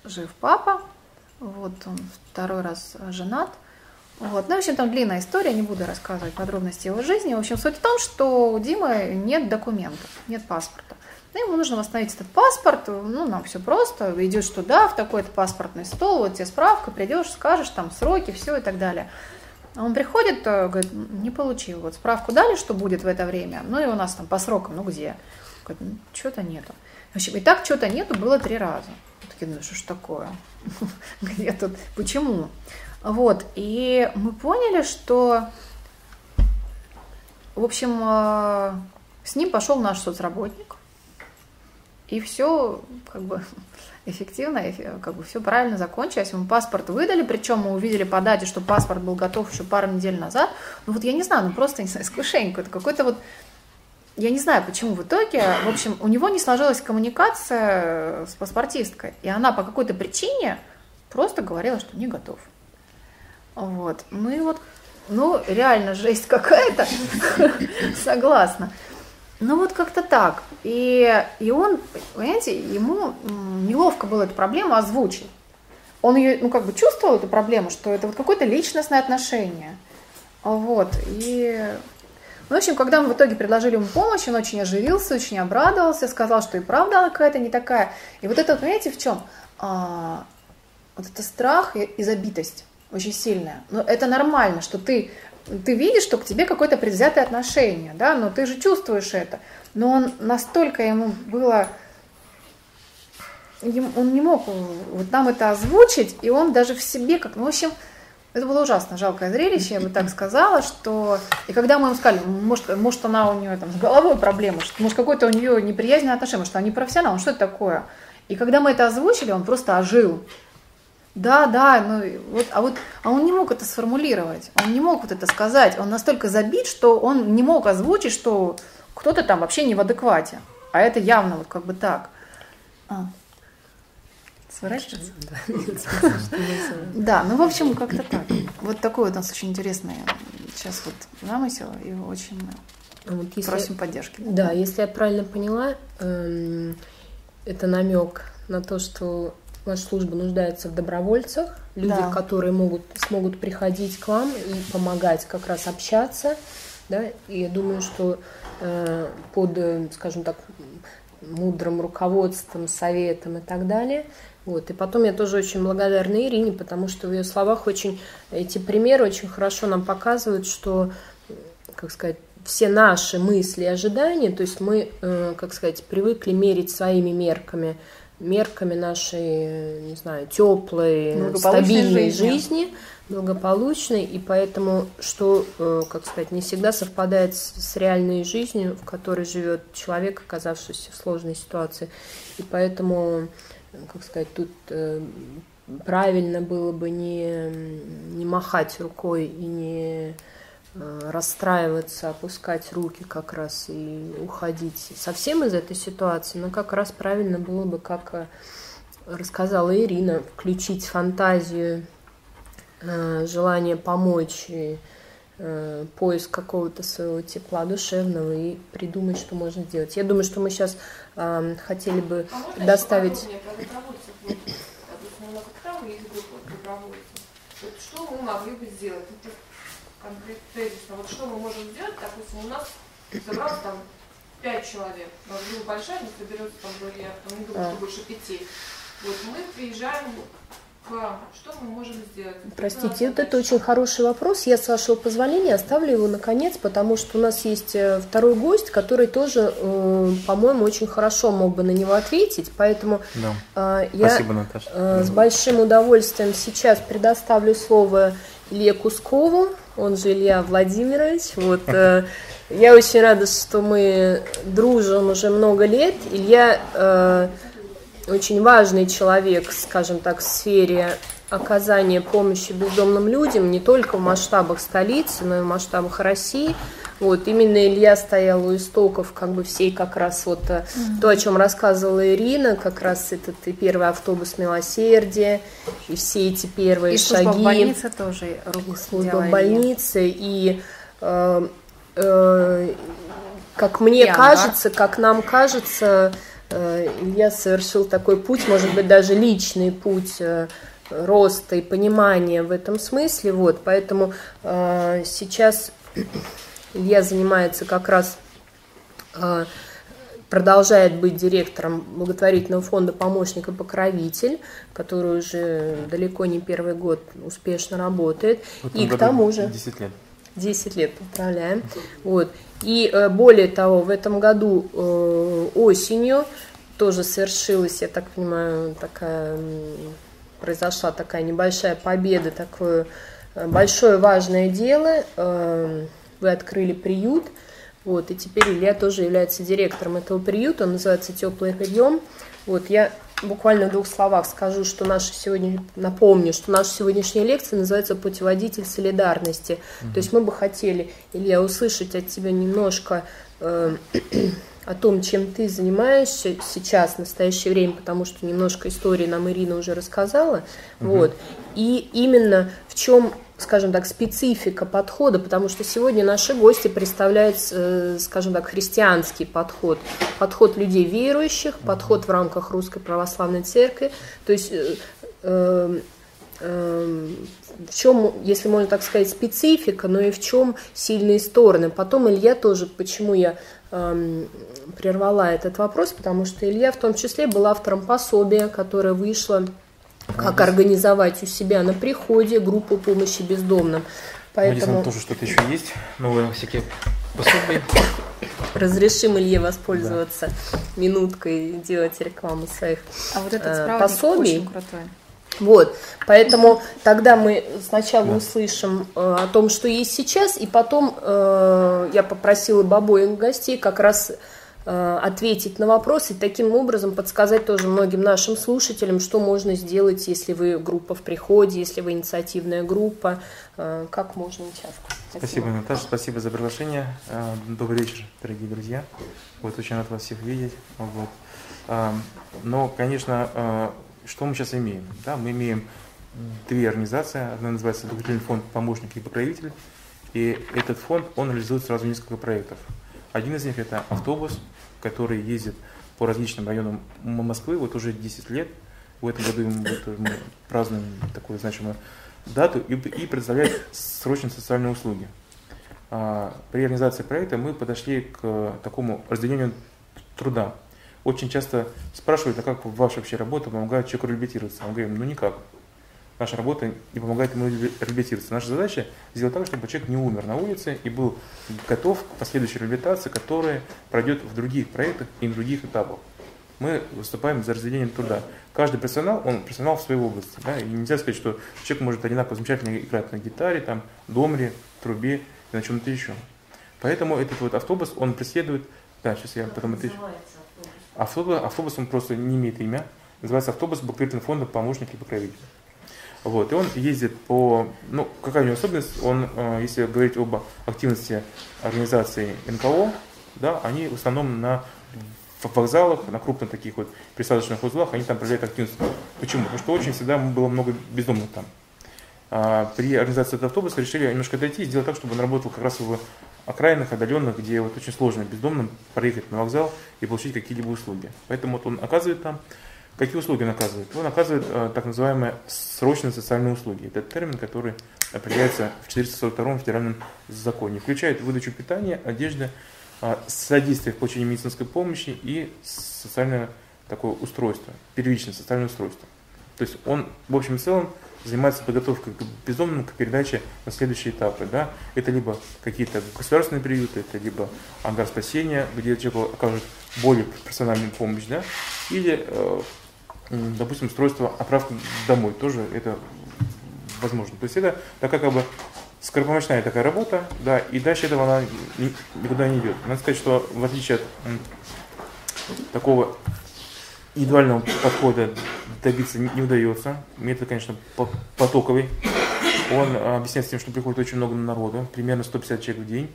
жив папа, вот он второй раз женат. Вот. Ну, в общем, там длинная история, не буду рассказывать подробности его жизни. В общем, суть в том, что у Димы нет документов, нет паспорта. Ну, ему нужно восстановить этот паспорт, ну, нам все просто, идешь туда, в такой-то паспортный стол, вот тебе справка, придешь, скажешь, там, сроки, все и так далее. Он приходит, э, говорит, не получил, вот справку дали, что будет в это время, ну, и у нас там по срокам, ну, где? Говорит, ну, что-то нету. В общем, и так что-то нету было три раза. Такие, ну, что ж такое? где тут, почему. Вот, и мы поняли, что, в общем, э, с ним пошел наш соцработник, и все как бы эффективно, как бы все правильно закончилось. Мы паспорт выдали, причем мы увидели по дате, что паспорт был готов еще пару недель назад. Ну вот я не знаю, ну просто не знаю, искушение какое-то, какой-то вот я не знаю, почему в итоге, в общем, у него не сложилась коммуникация с паспортисткой, и она по какой-то причине просто говорила, что не готов. Вот. Ну и вот, ну, реально жесть какая-то, согласна. Ну вот как-то так. И, и он, понимаете, ему неловко было эту проблему озвучить. Он ее, ну как бы чувствовал эту проблему, что это вот какое-то личностное отношение. Вот. И в общем, когда мы в итоге предложили ему помощь, он очень оживился, очень обрадовался, сказал, что и правда она какая-то не такая. И вот это, вот, понимаете, в чем? А, вот это страх и, и забитость очень сильная. Но это нормально, что ты, ты видишь, что к тебе какое-то предвзятое отношение, да, но ты же чувствуешь это. Но он настолько ему было он не мог вот нам это озвучить, и он даже в себе как, ну, в общем, это было ужасно жалкое зрелище, я бы так сказала, что... И когда мы ему сказали, может, может она у нее там с головой проблема, что, может, какое-то у нее неприязненное отношение, может, она не профессионал, что это такое? И когда мы это озвучили, он просто ожил. Да, да, ну вот, а вот, а он не мог это сформулировать, он не мог вот это сказать, он настолько забит, что он не мог озвучить, что кто-то там вообще не в адеквате, а это явно вот как бы так. А. Сворачиваться? Да, ну, в общем, как-то так. Вот такой у нас очень интересный сейчас вот замысел, и очень мы вот если, просим поддержки. Да, если я правильно поняла, эм, это намек на то, что ваша служба нуждается в добровольцах, людях, да. которые могут, смогут приходить к вам и помогать как раз общаться. Да? И я думаю, что э, под, скажем так, мудрым руководством, советом и так далее. Вот. И потом я тоже очень благодарна Ирине, потому что в ее словах очень эти примеры очень хорошо нам показывают, что, как сказать, все наши мысли и ожидания, то есть мы, э, как сказать, привыкли мерить своими мерками мерками нашей, не знаю, теплой, стабильной жизни. жизни, благополучной, и поэтому, что, э, как сказать, не всегда совпадает с, с реальной жизнью, в которой живет человек, оказавшийся в сложной ситуации. И поэтому, как сказать, тут э, правильно было бы не, не махать рукой и не Э, расстраиваться, опускать руки как раз и уходить совсем из этой ситуации, но как раз правильно было бы, как э, рассказала Ирина, включить фантазию, э, желание помочь и поиск какого-то своего тепла душевного и придумать, что можно сделать. Я думаю, что мы сейчас э, хотели бы а доставить... Что мы могли бы сделать? тезисно, вот что мы можем сделать, допустим, у нас собралось там пять человек, у нас группа большая, не соберется там, я там, не думаю, что больше пяти. Вот мы приезжаем что мы можем сделать? Простите, вот это очень хороший вопрос. Я, с вашего позволения, оставлю его наконец, потому что у нас есть э, второй гость, который тоже, э, по-моему, очень хорошо мог бы на него ответить. Поэтому да. я Спасибо, Наташа. Э, с большим удовольствием сейчас предоставлю слово Илье Кускову, он же Илья Владимирович. Вот, э, я очень рада, что мы дружим уже много лет. Илья э, очень важный человек, скажем так, в сфере оказания помощи бездомным людям, не только в масштабах столицы, но и в масштабах России. Вот, именно Илья стоял у истоков как бы всей как раз вот mm-hmm. то, о чем рассказывала Ирина, как раз этот и первый автобус милосердия, и все эти первые и шаги. служба в больнице тоже руку служба в больнице, и э, э, как мне Я, кажется, как нам кажется, э, Илья совершил такой путь, может быть, даже личный путь э, роста и понимания в этом смысле. Вот, поэтому э, сейчас Илья занимается как раз, продолжает быть директором благотворительного фонда «Помощник и покровитель», который уже далеко не первый год успешно работает. И к тому же... 10 лет. 10 лет, поздравляем. Вот. И э, более того, в этом году э, осенью тоже совершилась, я так понимаю, такая произошла такая небольшая победа, такое э, большое важное дело вы открыли приют, вот, и теперь Илья тоже является директором этого приюта, он называется «Теплый прием». Вот, я буквально в двух словах скажу, что наша сегодня, напомню, что наша сегодняшняя лекция называется «Путеводитель солидарности». Mm-hmm. То есть мы бы хотели, Илья, услышать от тебя немножко э, о том, чем ты занимаешься сейчас, в настоящее время, потому что немножко истории нам Ирина уже рассказала. Mm-hmm. Вот, и именно в чем скажем так, специфика подхода, потому что сегодня наши гости представляют, э, скажем так, христианский подход, подход людей верующих, подход в рамках Русской Православной Церкви, то есть э, э, в чем, если можно так сказать, специфика, но и в чем сильные стороны. Потом Илья тоже, почему я э, прервала этот вопрос, потому что Илья в том числе был автором пособия, которое вышло как организовать у себя на приходе группу помощи бездомным. Поэтому... Надеюсь, тоже что-то еще есть, новые всякие пособия. Разрешим Илье воспользоваться да. минуткой и делать рекламу своих а вот этот э, пособий. Очень крутой. Вот, поэтому тогда мы сначала да. услышим э, о том, что есть сейчас, и потом э, я попросила бы обоих гостей как раз ответить на вопросы, таким образом подсказать тоже многим нашим слушателям, что можно сделать, если вы группа в приходе, если вы инициативная группа, э, как можно участвовать. Спасибо, спасибо Наташа, спасибо за приглашение. Э, добрый вечер, дорогие друзья. Вот очень рад вас всех видеть. Вот. Но, конечно, что мы сейчас имеем? Да, мы имеем две организации. Одна называется благотворительный фонд «Помощник и покровитель». И этот фонд, он реализует сразу несколько проектов. Один из них это автобус, который ездит по различным районам Москвы вот уже 10 лет. В этом году мы, мы празднуем такую значимую дату и, и предоставляет срочные социальные услуги. А, при организации проекта мы подошли к такому разделению труда. Очень часто спрашивают, а как ваша вообще работа помогает человеку реабилитироваться? Мы говорим, ну никак. Наша работа не помогает ему реабилитироваться. Наша задача сделать так, чтобы человек не умер на улице и был готов к последующей реабилитации, которая пройдет в других проектах и в других этапах. Мы выступаем за разделением труда. Каждый профессионал, он профессионал в своей области. Да? И нельзя сказать, что человек может одинаково замечательно играть на гитаре, там, домре, трубе и на чем-то еще. Поэтому этот вот автобус, он преследует... Да, сейчас я потом отвечу. Автобус, автобус, он просто не имеет имя. Называется автобус благотворительного фонда «Помощник и покровитель». Вот, и он ездит по, ну, какая у него особенность, он, э, если говорить об активности организации НКО, да, они в основном на вокзалах, на крупных таких вот присадочных узлах, они там проявляют активность. Почему? Потому что очень всегда было много бездомных там. А при организации этого автобуса решили немножко дойти и сделать так, чтобы он работал как раз в окраинах, отдаленных, где вот очень сложно бездомным проехать на вокзал и получить какие-либо услуги. Поэтому вот он оказывает там Какие услуги он оказывает? Он оказывает э, так называемые срочные социальные услуги. Это термин, который определяется в 442 федеральном законе. Включает выдачу питания, одежды, э, содействие в получении медицинской помощи и социальное такое устройство, первичное социальное устройство. То есть он в общем и целом занимается подготовкой к бездомным к передаче на следующие этапы. Да? Это либо какие-то государственные приюты, это либо ангар спасения, где человеку окажут более профессиональную помощь, да? или э, допустим, устройство отправки домой тоже это возможно. То есть это такая как бы скоропомощная такая работа, да, и дальше этого она никуда не идет. Надо сказать, что в отличие от такого индивидуального подхода добиться не удается. Метод, конечно, потоковый. Он объясняется тем, что приходит очень много народу, примерно 150 человек в день.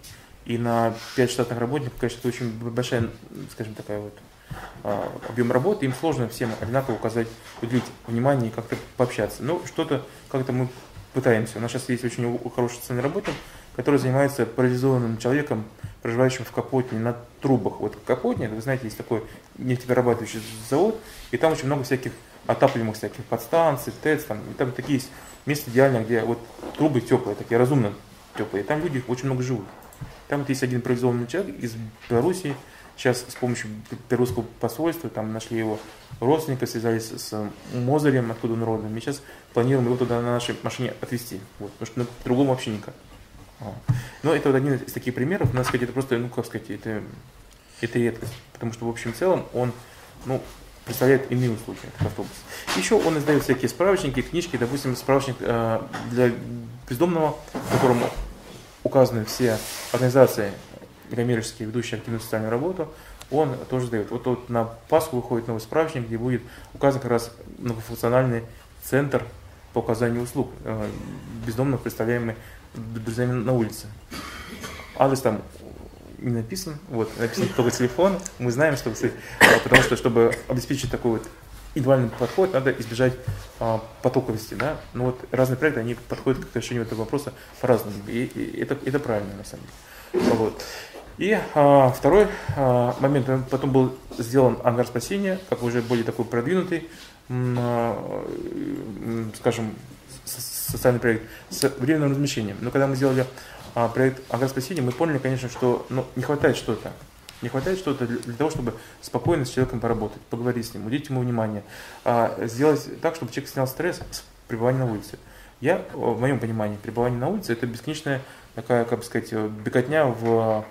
И на 5 штатных работников, конечно, это очень большая, скажем, такая вот а, объем работы, им сложно всем одинаково указать, уделить внимание и как-то пообщаться. Но что-то как-то мы пытаемся. У нас сейчас есть очень хороший социальный работник, который занимается парализованным человеком, проживающим в Капотне на трубах. Вот Капотне, вы знаете, есть такой нефтеперерабатывающий завод, и там очень много всяких отапливаемых всяких подстанций, ТЭЦ, там, и там такие есть места идеально, где вот трубы теплые, такие разумно теплые, и там люди очень много живут. Там вот есть один парализованный человек из Белоруссии, Сейчас с помощью перусского посольства там нашли его родственника, связались с Мозырем, откуда он родом. И сейчас планируем его туда на нашей машине отвезти. Вот, потому что на другом вообще никак. Но это вот один из таких примеров. Надо сказать, это просто, ну как сказать, это, это редкость. Потому что в общем целом он ну, представляет иные услуги, этот автобус. Еще он издает всякие справочники, книжки, допустим, справочник э, для бездомного, в котором указаны все организации коммерческие, ведущие активную социальную работу, он тоже дает. Вот, вот на Пасху выходит новый справочник, где будет указан как раз многофункциональный центр по оказанию услуг э, бездомных, представляемый друзьями на улице. Адрес там не написан, вот, написан только телефон. Мы знаем, что, кстати, э, потому что, чтобы обеспечить такой вот индивидуальный подход, надо избежать а, потоковости, да. Но вот разные проекты, они подходят к решению этого вопроса по-разному. И, и это, это правильно, на самом деле. Вот. И а, второй а, момент, потом был сделан ангар спасения, как уже более такой продвинутый, а, скажем, социальный проект с временным размещением. Но когда мы сделали а, проект ангар спасения, мы поняли, конечно, что ну, не хватает что-то. Не хватает что-то для, для того, чтобы спокойно с человеком поработать, поговорить с ним, уделить ему внимание, а, сделать так, чтобы человек снял стресс с пребывания на улице. Я, в моем понимании, пребывание на улице – это бесконечная такая, как бы сказать, беготня в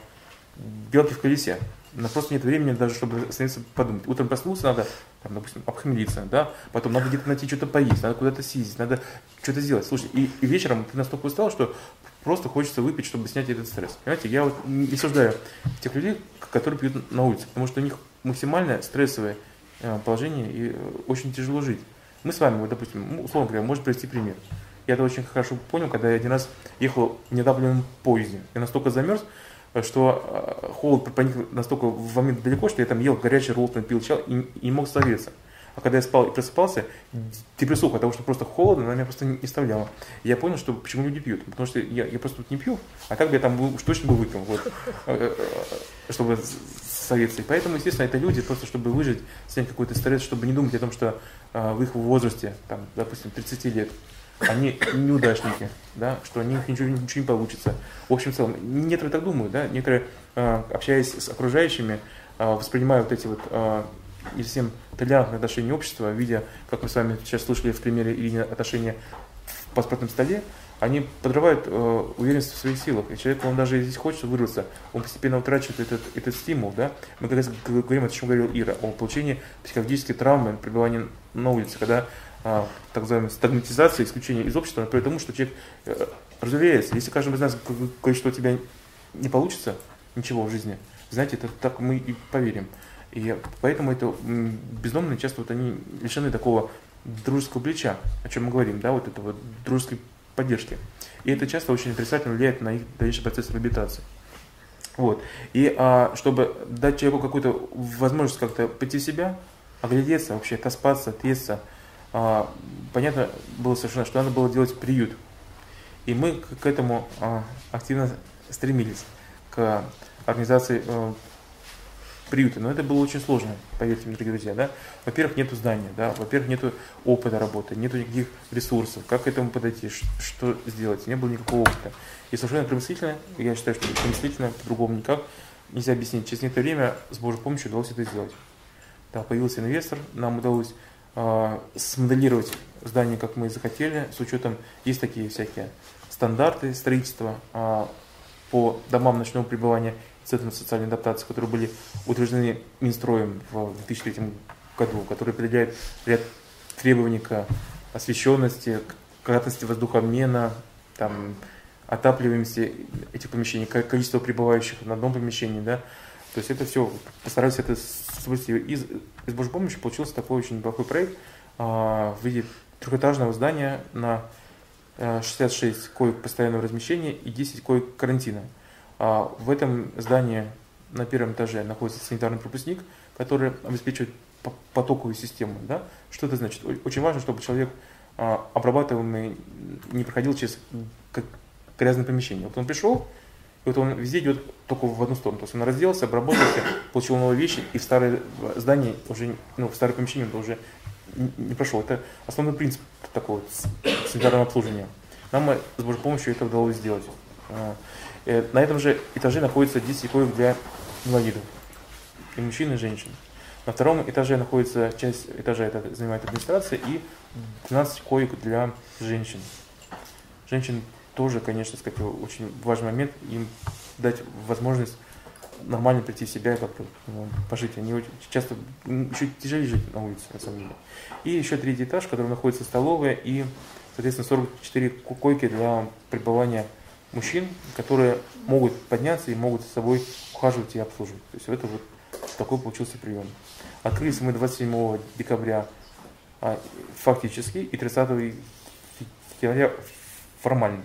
белки в колесе. Нас просто нет времени даже, чтобы остановиться подумать. Утром проснулся, надо, там, допустим, обхмелиться, да, потом надо где-то найти что-то поесть, надо куда-то съездить, надо что-то сделать. Слушай, и, и вечером ты настолько устал, что просто хочется выпить, чтобы снять этот стресс. Понимаете, я вот не осуждаю тех людей, которые пьют на улице, потому что у них максимально стрессовое э, положение и э, очень тяжело жить. Мы с вами, вот, допустим, условно говоря, можно привести пример. Я это очень хорошо понял, когда я один раз ехал в недавнем поезде. Я настолько замерз, что э, холод проник настолько в момент далеко, что я там ел горячий ролл, пил чай и, не мог согреться. А когда я спал и просыпался, депрессуха от того, что просто холодно, она меня просто не оставляла. Я понял, что почему люди пьют. Потому что я, я просто тут не пью, а так бы я там уж точно бы выпил, вот, э, э, чтобы согреться. И поэтому, естественно, это люди просто, чтобы выжить, снять какой-то стресс, чтобы не думать о том, что э, в их возрасте, там, допустим, 30 лет, они неудачники, да, что у них ничего, ничего не получится. В общем, в целом, некоторые так думают, да, некоторые, общаясь с окружающими, воспринимают вот эти вот не совсем толерантное отношение общества, видя, как мы с вами сейчас слышали в примере Ирины, отношения в паспортном столе, они подрывают э, уверенность в своих силах. И человек, он даже здесь хочет вырваться, он постепенно утрачивает этот, этот стимул. Да? Мы раз говорим, о чем говорил Ира, о получении психологической травмы, пребывания на улице, когда э, так называемая стагматизация, исключение из общества, к тому, что человек э, разумеется, если каждый из нас говорит, что у тебя не получится ничего в жизни, знаете, это так мы и поверим. И поэтому это бездомные часто вот они лишены такого дружеского плеча, о чем мы говорим, да, вот этого дружеской поддержки. И это часто очень отрицательно влияет на их дальнейший процесс реабилитации. Вот. И а, чтобы дать человеку какую-то возможность как-то пойти в себя, оглядеться, вообще отоспаться, отъесться, а, понятно было совершенно, что надо было делать приют. И мы к, этому а, активно стремились, к организации а, приюты. Но это было очень сложно, поверьте мне, дорогие друзья. Да? Во-первых, нету здания, да? во-первых, нету опыта работы, нету никаких ресурсов. Как к этому подойти, что сделать? Не было никакого опыта. И совершенно промыслительно, я считаю, что промыслительно, по-другому никак, нельзя объяснить. Через некоторое время с Божьей помощью удалось это сделать. Да, появился инвестор, нам удалось э, смоделировать здание, как мы захотели, с учетом, есть такие всякие стандарты строительства э, по домам ночного пребывания Центром социальной адаптации, которые были утверждены Минстроем в 2003 году, которые определяют ряд требований к освещенности, к кратности воздухообмена, там, отапливаемости этих помещений, количество пребывающих на одном помещении, да, то есть это все, постарались это свести. Из, из Божьей помощи получился такой очень неплохой проект а, в виде трехэтажного здания на 66 э, коек постоянного размещения и 10 коек карантина. А в этом здании на первом этаже находится санитарный пропускник, который обеспечивает потоковую систему. Да? Что это значит? Очень важно, чтобы человек а, обрабатываемый не проходил через грязное помещение. Вот он пришел, вот он везде идет только в одну сторону. То есть он разделся, обработался, получил новые вещи, и в старое здание уже, ну, в старое помещение уже не прошел. Это основной принцип такого санитарного обслуживания. Нам с Божьей помощью это удалось сделать. А, Э, на этом же этаже находится 10 коек для инвалидов, и мужчин, и женщин. На втором этаже находится часть этажа, это занимает администрация, и 12 коек для женщин. Женщин тоже, конечно, сказать, очень важный момент, им дать возможность нормально прийти в себя и как-то ну, пожить. Они очень часто еще тяжелее жить на улице, на самом деле. И еще третий этаж, в котором находится столовая и, соответственно, 44 койки для пребывания мужчин, которые могут подняться и могут с собой ухаживать и обслуживать. То есть это вот такой получился прием. Открылись мы 27 декабря а, фактически и 30 января формально.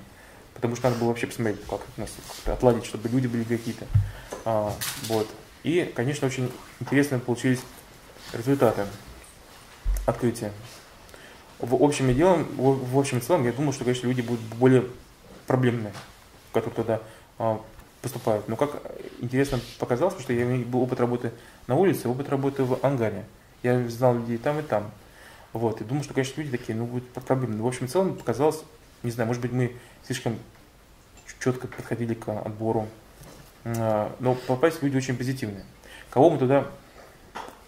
Потому что надо было вообще посмотреть, как нас отладить, чтобы люди были какие-то. А, вот. И, конечно, очень интересно получились результаты открытия. В общем и делом, в, общем и целом, я думаю, что, конечно, люди будут более проблемные которые туда а, поступают. Но как интересно показалось, что я имею опыт работы на улице, опыт работы в ангаре. Я знал людей там и там. Вот, и думаю, что, конечно, люди такие, ну, будут проблемы. В общем, в целом показалось, не знаю, может быть, мы слишком четко подходили к отбору. А, но попасть люди очень позитивные. Кого мы туда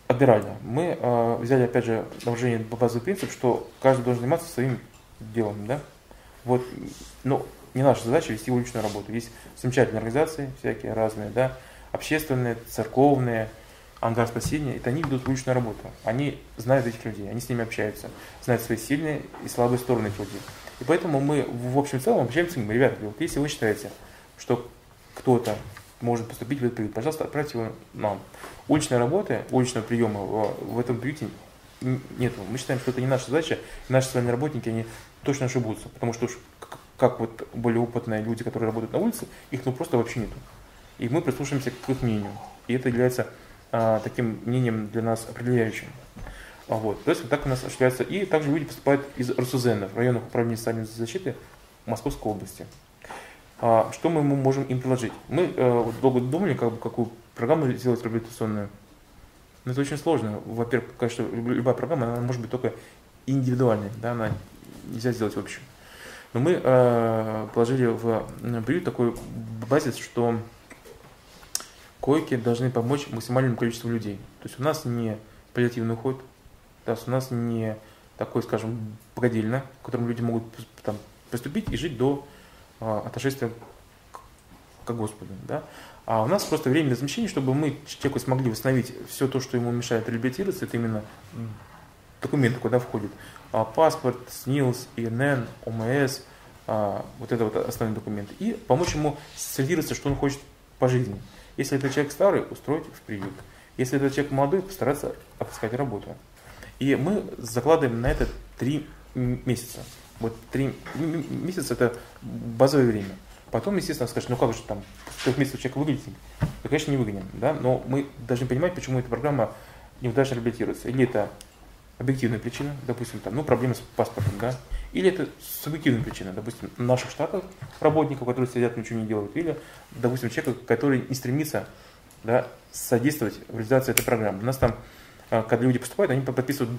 отбирали? Мы э, взяли, опять же, на вооружение базовый принцип, что каждый должен заниматься своим делом, да? Вот, ну, не наша задача вести уличную работу. Есть замечательные организации, всякие разные, да, общественные, церковные, ангар спасения, это они ведут уличную работу. Они знают этих людей, они с ними общаются, знают свои сильные и слабые стороны этих людей. И поэтому мы в общем целом общаемся с ними. Ребята, вот если вы считаете, что кто-то может поступить в этот приют, пожалуйста, отправьте его нам. Уличной работы, уличного приема в, этом приюте нету. Мы считаем, что это не наша задача, наши с вами работники, они точно ошибутся, потому что уж как вот более опытные люди, которые работают на улице, их ну просто вообще нету. И мы прислушиваемся к их мнению. И это является а, таким мнением для нас определяющим. А вот. То есть вот так у нас осуществляется. И также люди поступают из РСУЗН, районных управлений социальной защиты Московской области. А, что мы можем им предложить? Мы э, вот долго думали, как бы, какую программу сделать реабилитационную. Но это очень сложно. Во-первых, конечно, любая программа, она может быть только индивидуальной, да, она нельзя сделать в общем. Но мы э, положили в приют такой базис, что койки должны помочь максимальному количеству людей. То есть у нас не паллиативный уход, то есть у нас не такой, скажем, погодильно, в котором люди могут там, поступить и жить до э, отошествия к, к Господу. Да? А у нас просто временное замещение, чтобы мы человеку смогли восстановить все то, что ему мешает реабилитироваться, это именно документы, куда входит а, паспорт, СНИЛС, ИНН, ОМС, а, вот это вот основные документы. И помочь ему сориентироваться, что он хочет по жизни. Если это человек старый, устроить в приют. Если это человек молодой, постараться отыскать работу. И мы закладываем на это три месяца. Вот три месяца это базовое время. Потом, естественно, скажешь, ну как же там, трех месяцев человек выглядит, то, конечно, не выгоним. Да? Но мы должны понимать, почему эта программа неудачно реабилитируется. Или это объективная причина, допустим, там, ну, проблемы с паспортом, да, или это субъективная причина, допустим, наших штатов работников, которые сидят, ничего не делают, или, допустим, человека, который не стремится да, содействовать в реализации этой программы. У нас там, когда люди поступают, они подписывают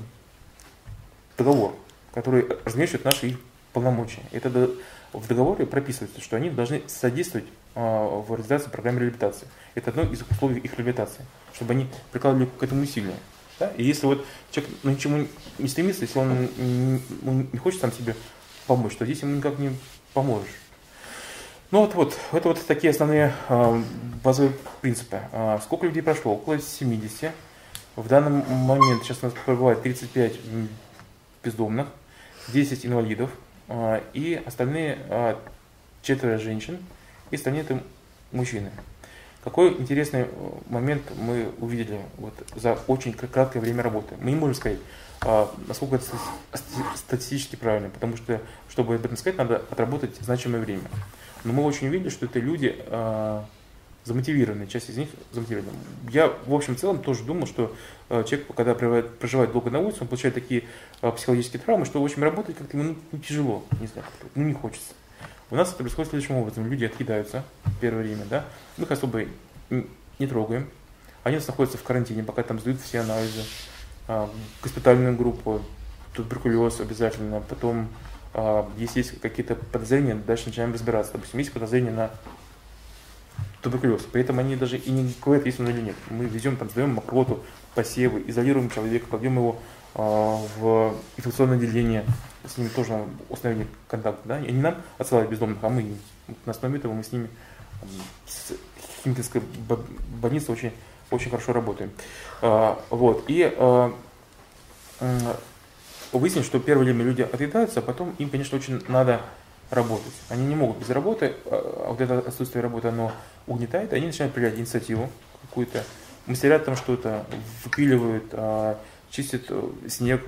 договор, который размещает наши их полномочия. Это в договоре прописывается, что они должны содействовать а, в реализации программы реабилитации. Это одно из условий их реабилитации, чтобы они прикладывали к этому усилия. Да? И если вот человек ну, ничему не стремится, если он не, не хочет сам себе помочь, то здесь ему никак не поможешь. Ну вот, вот, это вот такие основные э, базовые принципы. Сколько людей прошло? Около 70. В данный момент сейчас у нас пребывает 35 бездомных, 10 инвалидов э, и остальные э, четверо женщин и остальные это мужчины. Какой интересный э, момент мы увидели вот за очень краткое время работы. Мы не можем сказать, а, насколько это статистически правильно, потому что, чтобы об этом сказать, надо отработать значимое время. Но мы очень увидели, что это люди а, замотивированные, часть из них замотивированы. Я, в общем, целом тоже думал, что а, человек, когда проживает, долго на улице, он получает такие психологические травмы, что, в общем, работать как-то ему ну, тяжело, не знаю, ну, не хочется. У нас это происходит следующим образом. Люди откидаются в первое время, да, мы их особо не трогаем. Они у нас находятся в карантине, пока там сдают все анализы. А, госпитальную группу, туберкулез обязательно. Потом, а, если есть какие-то подозрения, дальше начинаем разбираться. Допустим, есть подозрение на туберкулез. При этом они даже и не говорят, есть он или нет. Мы везем, там, сдаем мокроту, посевы, изолируем человека, кладем его а, в инфекционное отделение, с ними тоже установили контакт. Да? И они нам отсылают бездомных, а мы им. На основе этого мы с ними с Химкинской больнице очень, очень хорошо работаем. А, вот. И выяснилось, что первое время люди отъедаются, а потом им, конечно, очень надо работать. Они не могут без работы, а вот это отсутствие работы, оно угнетает, они начинают проявлять инициативу какую-то, мастерят там что-то, выпиливают, чистят э, снег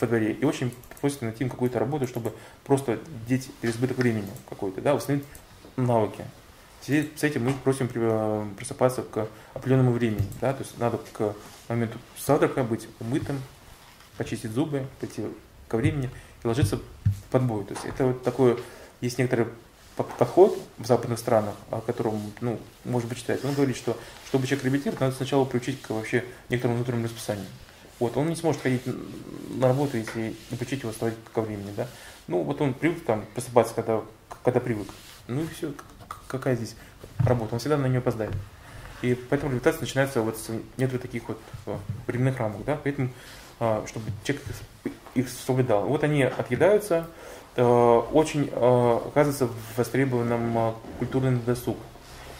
во дворе. И очень просят найти им какую-то работу, чтобы просто деть переизбыток времени какой-то, да, восстановить навыки. В с этим мы просим э, просыпаться к определенному времени, да, то есть надо к моменту завтрака быть умытым, почистить зубы, пойти ко времени и ложиться под бой. То есть это вот такое, есть некоторый подход в западных странах, о котором, ну, может быть, читать. Он говорит, что чтобы человек реабилитировать, надо сначала приучить к вообще некоторому внутреннему расписанию. Вот, он не сможет ходить на работу, если не приучить его вставать ко времени, да. Ну, вот он привык там просыпаться, когда, когда привык. Ну и все, какая здесь работа? Он всегда на нее опоздает. И поэтому реабилитация начинается вот с некоторых таких вот временных рамок, да, поэтому, чтобы человек их соблюдал. Вот они отъедаются, э, очень э, оказывается востребованным культурный досуг.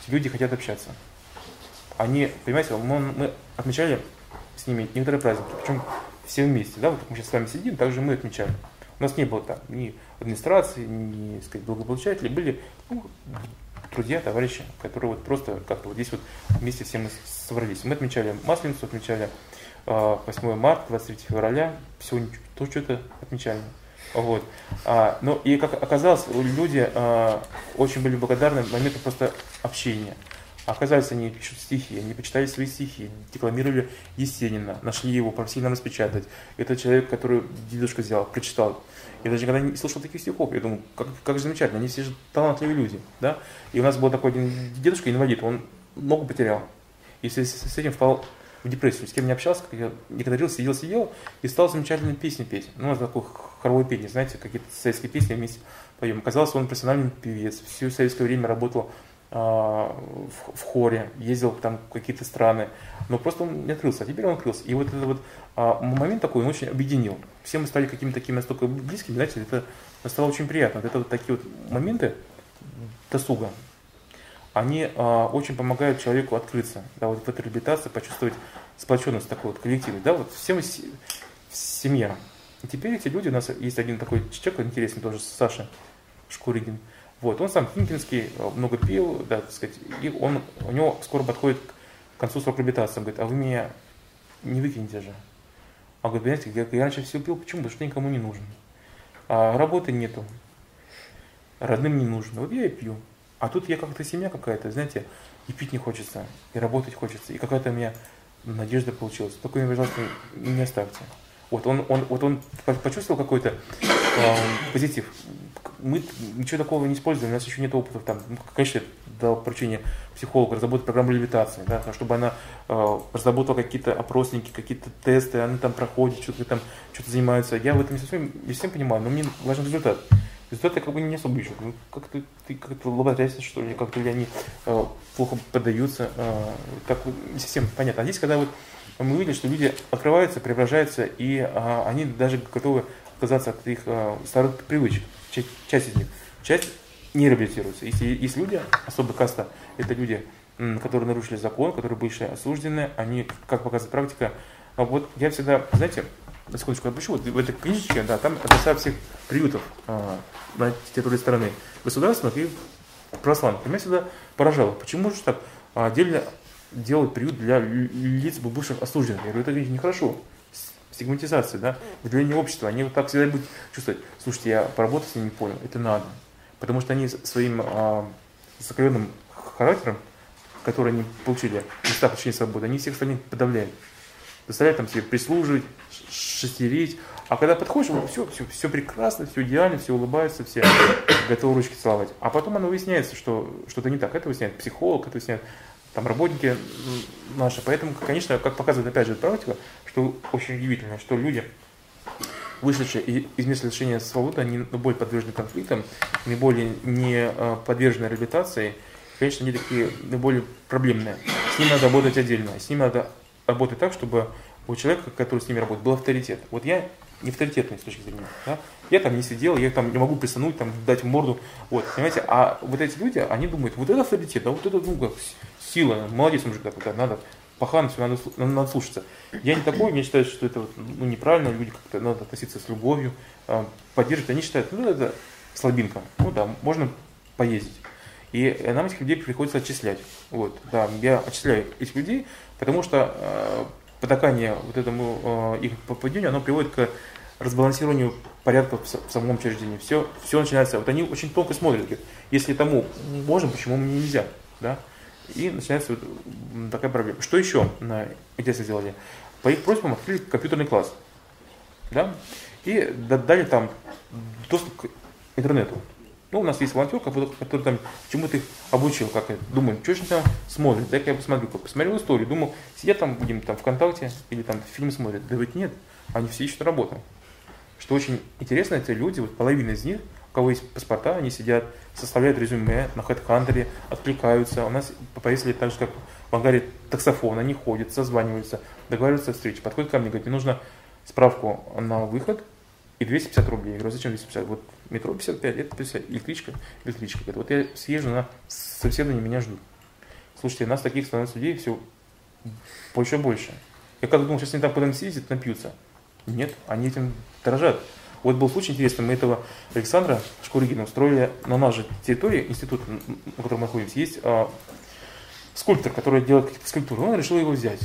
Люди хотят общаться. Они, понимаете, мы, мы отмечали с ними некоторые праздники, причем все вместе, да, вот мы сейчас с вами сидим, также мы отмечали. У нас не было там ни администрации, ни, сказать, благополучателей, были ну, друзья, товарищи, которые вот просто как-то вот здесь вот вместе все мы собрались. Мы отмечали Масленицу, отмечали 8 а, марта, 23 февраля, сегодня то что-то отмечали. Вот. А, ну и как оказалось, люди а, очень были благодарны моменту просто общения. Оказывается, они пишут стихи, они почитали свои стихи, декламировали Есенина, нашли его, просили нам распечатать. Это человек, который дедушка взял, прочитал. Я даже никогда не слышал таких стихов. Я думаю, как, как же замечательно, они все же талантливые люди. Да? И у нас был такой один дедушка, инвалид, он ногу потерял. И с, с этим впал в депрессию. С кем не общался, как я говорил, сидел, сидел, и стал замечательные песни петь. Ну, нас такой хоровое пение, знаете, какие-то советские песни вместе поем. Оказалось, он профессиональный певец, все советское время работал а, в, в хоре, ездил там в какие-то страны, но просто он не открылся, а теперь он открылся. И вот этот вот а, момент такой он очень объединил. Все мы стали какими-то такими настолько близкими, знаете, это стало очень приятно. Вот это вот такие вот моменты досуга, они а, очень помогают человеку открыться, да, вот в этой реабилитации почувствовать сплоченность такой вот коллектива, да, вот все мы семья. И теперь эти люди, у нас есть один такой человек интересный тоже, Саша Шкуригин, вот, он сам химкинский, э, много пил, да, так сказать, и он, у него скоро подходит к концу срок реабилитации. Он говорит, а вы меня не выкинете же. А говорит, понимаете, я, я раньше все пил, почему? Потому что никому не нужен. А работы нету, родным не нужно. Вот я и пью. А тут я как-то семья какая-то, знаете, и пить не хочется, и работать хочется, и какая-то у меня надежда получилась. Только меня, пожалуйста, не оставьте. Вот он, он, вот он почувствовал какой-то э, позитив. Мы ничего такого не используем, у нас еще нет опыта. Там, ну, конечно, дал поручение психологу разработать программу левитации, да, чтобы она э, разработала какие-то опросники, какие-то тесты, она там проходит, что-то там что-то занимается. Я в этом не совсем, не совсем понимаю, но мне важен результат. Результат я как бы не особо вижу. Ну, как-то ты как-то лоботрясся, что ли, как-то ли они э, плохо поддаются. Э, так не совсем понятно. А здесь, когда вот мы увидели, что люди открываются, преображаются, и а, они даже готовы отказаться от их а, старых привычек. Часть, часть из них. Часть не реабилитируется. Если есть люди, особо каста, это люди, которые нарушили закон, которые бывшие осуждены, они, как показывает практика, а вот я всегда, знаете, на секундочку отпущу, вот в этой книжечке, да, там адреса всех приютов а, на территории страны, государственных и православных. Меня всегда поражало, почему же так отдельно делать приют для лиц бывших осужденных. Я говорю, это ведь нехорошо. Стигматизация, да, выделение общества. Они вот так всегда будут чувствовать, слушайте, я поработал с ними, понял, это надо. Потому что они своим а, закаленным характером, который они получили в местах лишения свободы, они всех остальных подавляют. Заставляют там себе прислуживать, шестерить. А когда подходишь, все, все, все прекрасно, все идеально, все улыбаются, все готовы ручки целовать. А потом оно выясняется, что что-то не так. Это выясняет психолог, это выясняет там работники наши. Поэтому, конечно, как показывает опять же практика, что очень удивительно, что люди, вышедшие из места лишения свободы, они более подвержены конфликтам, наиболее не а, подвержены реабилитации, конечно, они такие наиболее проблемные. С ними надо работать отдельно, с ними надо работать так, чтобы у человека, который с ними работает, был авторитет. Вот я не авторитетный с точки зрения. Да? Я там не сидел, я там не могу присунуть, там, дать морду. Вот, понимаете? А вот эти люди, они думают, вот это авторитет, а вот это, ну, как, сила, молодец мужик такой, надо пахан, все, надо, надо слушаться. Я не такой, мне считают, что это ну, неправильно, люди как-то надо относиться с любовью, э, поддерживать. Они считают, ну это слабинка, ну да, можно поездить. И нам этих людей приходится отчислять. Вот, да, я отчисляю этих людей, потому что э, потакание вот этому э, их поведению, оно приводит к разбалансированию порядка в, самом учреждении. Все, все начинается, вот они очень тонко смотрят, говорят, если тому можем, почему мне нельзя, да? И начинается вот такая проблема. Что еще на интересно сделали? По их просьбам открыли компьютерный класс. Да? И дали там доступ к интернету. Ну, у нас есть волонтер, который, там чему-то их обучил, как это. Думаю, что же там смотрит, дай-ка я посмотрю. Посмотрел историю, думал, сидят там, будем там ВКонтакте или там фильм смотрят. Да ведь нет, они все ищут работу. Что очень интересно, эти люди, вот половина из них, у кого есть паспорта, они сидят, составляют резюме на HeadHunter, откликаются. У нас повесили так же, как в ангаре таксофон, они ходят, созваниваются, договариваются о встрече. Подходит ко мне, говорит, мне нужно справку на выход и 250 рублей. Я говорю, зачем 250? Вот метро 55, это 50, электричка, электричка. Говорит, вот я съезжу на собеседование, меня ждут. Слушайте, нас таких становится людей все больше и больше. Я как думал, сейчас они там куда-нибудь съездят, напьются. Нет, они этим дорожат. Вот был случай интересный, мы этого Александра Шкуригина устроили на нашей территории, институт, на котором мы находимся, есть а, скульптор, который делает какие-то скульптуры. Он решил его взять.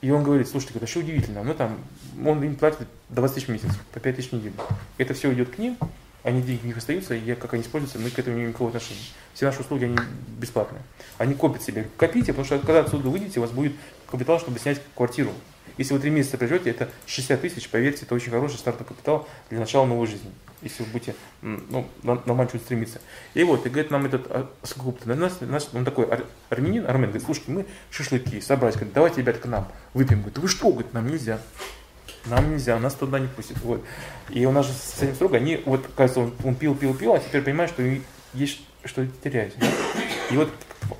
И он говорит, слушайте, это еще удивительно, ну там, он им платит 20 тысяч в месяц, по 5 тысяч в неделю. Это все идет к ним, они деньги не остаются, и как они используются, мы к этому не имеем никакого отношения. Все наши услуги, они бесплатные. Они копят себе. Копите, потому что когда отсюда выйдете, у вас будет капитал, чтобы снять квартиру. Если вы три месяца проживете, это 60 тысяч, поверьте, это очень хороший стартовый капитал для начала новой жизни. Если вы будете ну, нормально чуть стремиться. И вот, и говорит нам этот а, скуп, нас, нас, он такой ар, армянин, армен, говорит, слушайте, мы шашлыки собрались, говорит, давайте, ребят, к нам выпьем. Говорит, вы что, говорит, нам нельзя. Нам нельзя, нас туда не пустят. Вот. И у нас же с этим строго, они, вот, кажется, он, он пил, пил, пил, а теперь понимает, что есть что терять. И вот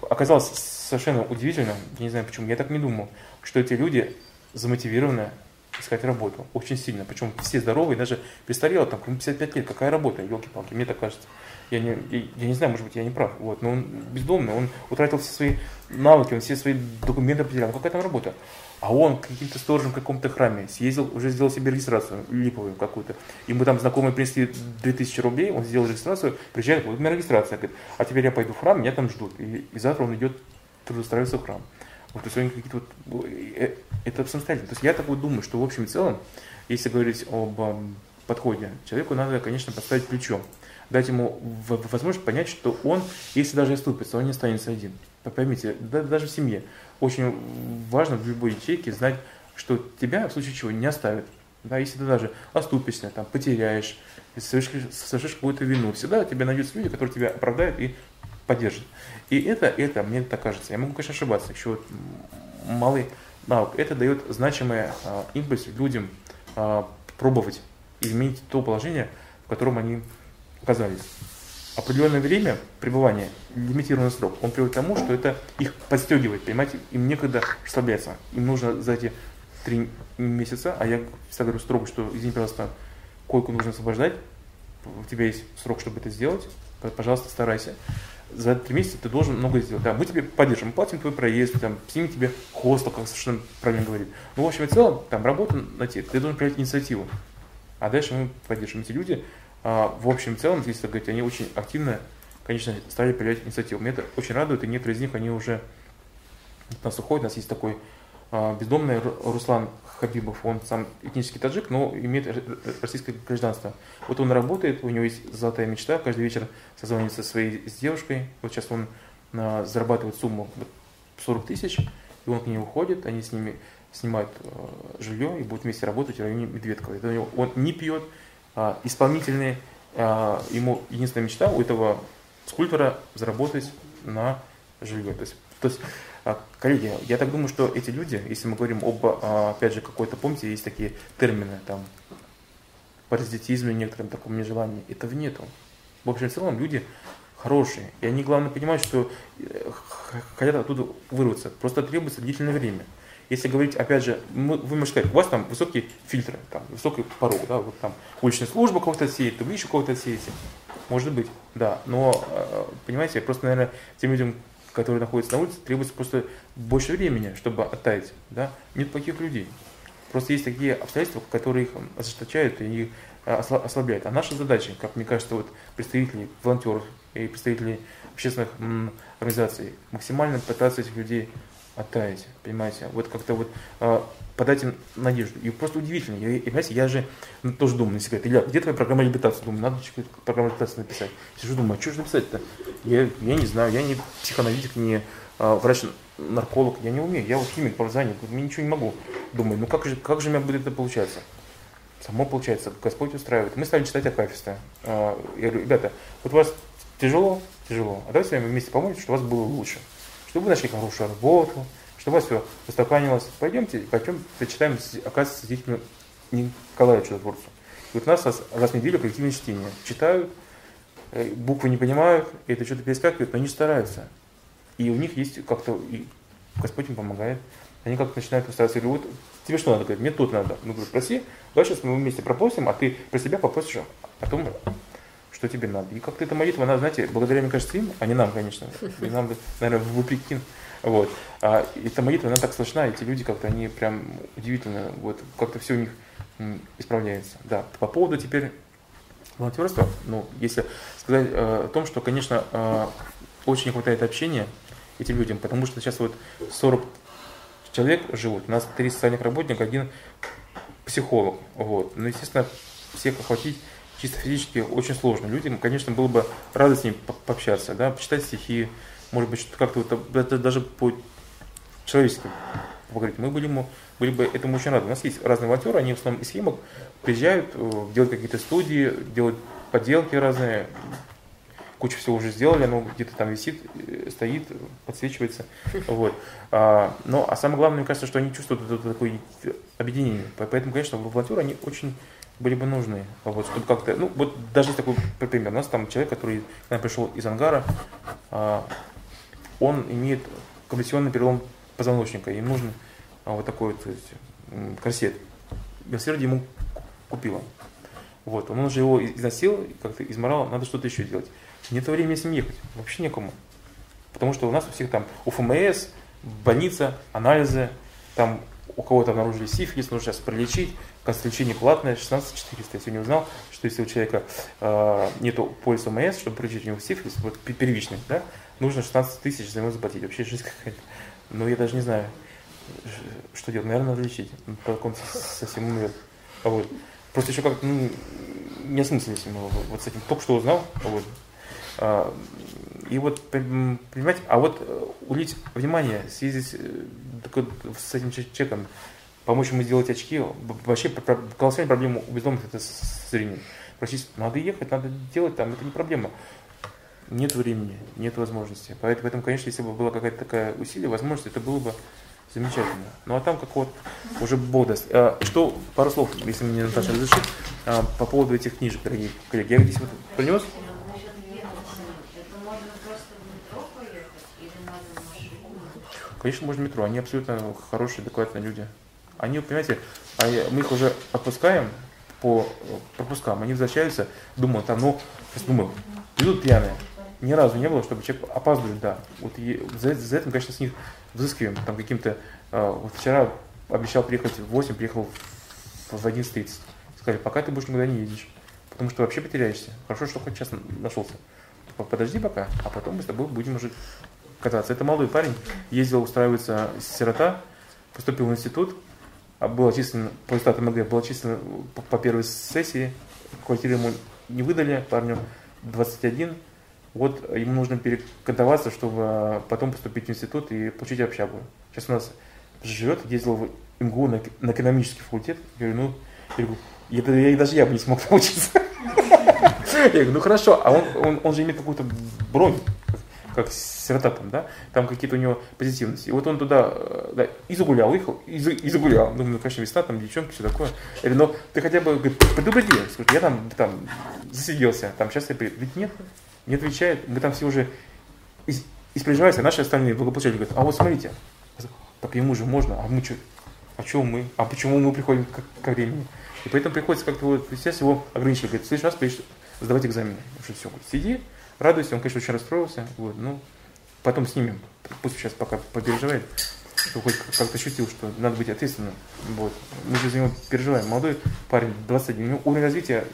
оказалось совершенно удивительно, я не знаю почему, я так не думал, что эти люди замотивированы искать работу. Очень сильно. Причем все здоровые, даже престарелые, там, 55 лет, какая работа, елки-палки, мне так кажется. Я не, я, я не знаю, может быть, я не прав. Вот, но он бездомный, он утратил все свои навыки, он все свои документы потерял. Какая там работа? А он каким-то сторожем в каком-то храме съездил, уже сделал себе регистрацию липовую какую-то. Ему там знакомые принесли 2000 рублей, он сделал регистрацию, приезжает, вот у меня регистрация. Говорит, а теперь я пойду в храм, меня там ждут. И, и завтра он идет трудоустраиваться в храм. Вот, то есть они какие-то вот, э, это самостоятельно. То есть я так вот думаю, что в общем и целом, если говорить об подходе, человеку надо, конечно, поставить плечом, дать ему возможность понять, что он, если даже оступится, он не останется один. Поймите, даже в семье очень важно в любой ячейке знать, что тебя в случае чего не оставят. Да, если ты даже оступишься, там, потеряешь, совершишь, совершишь какую-то вину, всегда тебе найдутся люди, которые тебя оправдают и поддержат. И это, это, мне так кажется, я могу, конечно, ошибаться, еще вот малый навык, это дает значимый а, импульс людям а, пробовать изменить то положение, в котором они оказались. Определенное время пребывания, лимитированный срок, он приводит к тому, что это их подстегивает, понимаете, им некогда расслабляться. Им нужно за эти три месяца, а я всегда говорю строго, что, извини, пожалуйста, койку нужно освобождать, у тебя есть срок, чтобы это сделать, пожалуйста, старайся за три месяца ты должен много сделать. Да, мы тебе поддержим, платим твой проезд, там, снимем тебе хостел, как совершенно правильно говорит. Ну, в общем и целом, там, работа на тебе, ты должен проявить инициативу. А дальше мы поддержим. Эти люди, а, в общем и целом, если говорить, они очень активно, конечно, стали проявлять инициативу. Мне это очень радует, и некоторые из них, они уже от нас уходят. У нас есть такой а, бездомный Руслан Хабибов, он сам этнический таджик, но имеет российское гражданство. Вот он работает, у него есть золотая мечта, каждый вечер созвонится со своей с девушкой. Вот сейчас он а, зарабатывает сумму 40 тысяч, и он к ней уходит, они с ними снимают а, жилье и будут вместе работать в районе Медведкова. Это у него, он не пьет, а, исполнительный, а, ему единственная мечта у этого скульптора заработать на жилье. То есть, то есть коллеги, я так думаю, что эти люди, если мы говорим об, а, опять же, какой-то, помните, есть такие термины, там, паразитизме, некоторым таком нежелании, этого нету. В общем, в целом люди хорошие. И они, главное, понимают, что э, хотят оттуда вырваться. Просто требуется длительное время. Если говорить, опять же, мы, вы можете сказать, у вас там высокие фильтры, там, высокий порог, да, вот там уличная служба кого-то отсеет, вы еще кого-то отсеете. Может быть, да. Но, э, понимаете, просто, наверное, тем людям, которые находятся на улице, требуется просто больше времени, чтобы оттаять. Да? Нет плохих людей. Просто есть такие обстоятельства, которые их ожесточают и их э, ослабляют. А наша задача, как мне кажется, вот представителей волонтеров и представителей общественных организаций, максимально пытаться этих людей оттаять, понимаете, вот как-то вот э, подать им надежду. И просто удивительно, я, и, понимаете, я же ну, тоже думаю на себя, Илья, где твоя программа реабилитации? Думаю, надо программу реабилитации написать. Сижу, думаю, а что же написать-то? Я, я не знаю, я не психоаналитик, не э, врач-нарколог, я не умею, я вот химик по образованию, я ничего не могу. Думаю, ну как же, как же у меня будет это получаться? Само получается, Господь устраивает. Мы стали читать Акафиста. Э, я говорю, ребята, вот у вас тяжело, тяжело, а давайте мы вместе поможем, чтобы у вас было лучше чтобы вы нашли хорошую работу, чтобы у вас все устаканилось. Пойдемте, пойдем, почитаем, оказывается, свидетелем Николая Чудотворцу. И вот у нас раз, раз в неделю коллективное чтение. Читают, э, буквы не понимают, это что-то перескакивают, но они стараются. И у них есть как-то, и Господь им помогает. Они как-то начинают устраиваться. Я говорю, вот тебе что надо? Говорит, мне тут надо. Ну, говорю, проси, давай сейчас мы вместе попросим, а ты про себя попросишь о том, что тебе надо. И как-то эта молитва, она, знаете, благодаря, мне кажется, им, а не нам, конечно, и нам, наверное, вопреки. Вот. А эта молитва, она так слышна, эти люди как-то, они прям удивительно, вот, как-то все у них исправляется. Да, по поводу теперь волонтерства, ну, если сказать э, о том, что, конечно, э, очень не хватает общения этим людям, потому что сейчас вот 40 человек живут, у нас три социальных работника, один психолог, вот, ну, естественно, всех охватить чисто физически очень сложно. Людям, конечно, было бы рады с ним пообщаться, да, почитать стихи, может быть, как-то вот, это даже по человечески поговорить. Мы были, ему, были бы этому очень рады. У нас есть разные волонтеры, они в основном из Химок приезжают, э, делают какие-то студии, делают поделки разные, кучу всего уже сделали, оно где-то там висит, э, стоит, подсвечивается. Вот. А, но, а самое главное, мне кажется, что они чувствуют это, это такое объединение. Поэтому, конечно, волонтеры, они очень были бы нужны. Вот, чтобы как-то, ну, вот даже такой пример. У нас там человек, который к нам пришел из ангара, а, он имеет компрессионный перелом позвоночника. Им нужен а, вот такой вот, есть, корсет. Милосердие ему купила. Вот, он уже его износил, как-то изморал, надо что-то еще делать. Нет времени с ним ехать, вообще некому. Потому что у нас у всех там УФМС, больница, анализы, там у кого-то обнаружили сифилис, нужно сейчас пролечить, касса лечения платная, 16 400. Я сегодня узнал, что если у человека э, нету полиса МС, чтобы пролечить у него сифилис, вот первичный, да, нужно 16 тысяч за него заплатить. Вообще жизнь какая-то. Ну, я даже не знаю, что делать. Наверное, надо лечить. Потом совсем умрет. А вот. Просто еще как-то ну, не осмыслились вот с этим. Только что узнал. Вот. А, и вот, понимаете, а вот э, улить внимание, съездить э, с этим человеком, помочь ему сделать очки, вообще колоссальная проблема у бездомных это зрение. Просить, надо ехать, надо делать там, это не проблема. Нет времени, нет возможности. Поэтому, конечно, если бы была какая-то такая усилие, возможность, это было бы замечательно. Ну а там как вот уже Бог. А, что, пару слов, если мне Наташа разрешит, а, по поводу этих книжек, дорогие коллеги. Я здесь вот принес. Конечно, можно метро. Они абсолютно хорошие, адекватные люди. Они, понимаете, они, мы их уже отпускаем по пропускам. Они возвращаются, думаю, там, ну, сейчас думаю, идут пьяные. Ни разу не было, чтобы человек опаздывает, да. Вот и за, за это, конечно, с них взыскиваем. Там каким-то, э, вот вчера обещал приехать в 8, приехал в 11.30. Сказали, пока ты больше никуда не едешь. Потому что вообще потеряешься. Хорошо, что хоть час нашелся. Подожди пока, а потом мы с тобой будем уже кататься. Это молодой парень, ездил устраиваться сирота, поступил в институт, а был отчислен, по результатам МГ, был отчислен по, по первой сессии, квартиру ему не выдали, парню 21, вот ему нужно перекантоваться, чтобы потом поступить в институт и получить общагу. Сейчас у нас живет, ездил в МГУ на, на экономический факультет. Я говорю, ну, я, говорю, я, я, даже я бы не смог научиться. Я говорю, ну хорошо, а он, он, он же имеет какую-то бронь как сирота там, да, там какие-то у него позитивности. И вот он туда э, да, и загулял, уехал, и, и загулял. Думаю, ну, конечно, весна, там девчонки, все такое. Я говорю, но ты хотя бы говорит, предупреди, скажи, я там, там засиделся, там сейчас я приеду. Ведь нет, не отвечает, мы там все уже из, испреживаются, а наши остальные благополучатели говорят, а вот смотрите, так ему же можно, а мы что, а что мы, а почему мы приходим к, ко времени? И поэтому приходится как-то вот, естественно, его ограничивать. Говорит, в следующий раз приедешь сдавать экзамены. Уже все, говорит, сиди, радуйся, он, конечно, очень расстроился, вот, ну, потом снимем, пусть сейчас пока попереживает, чтобы хоть как-то ощутил, что надо быть ответственным, вот, мы же за него переживаем, молодой парень, 21, у него уровень развития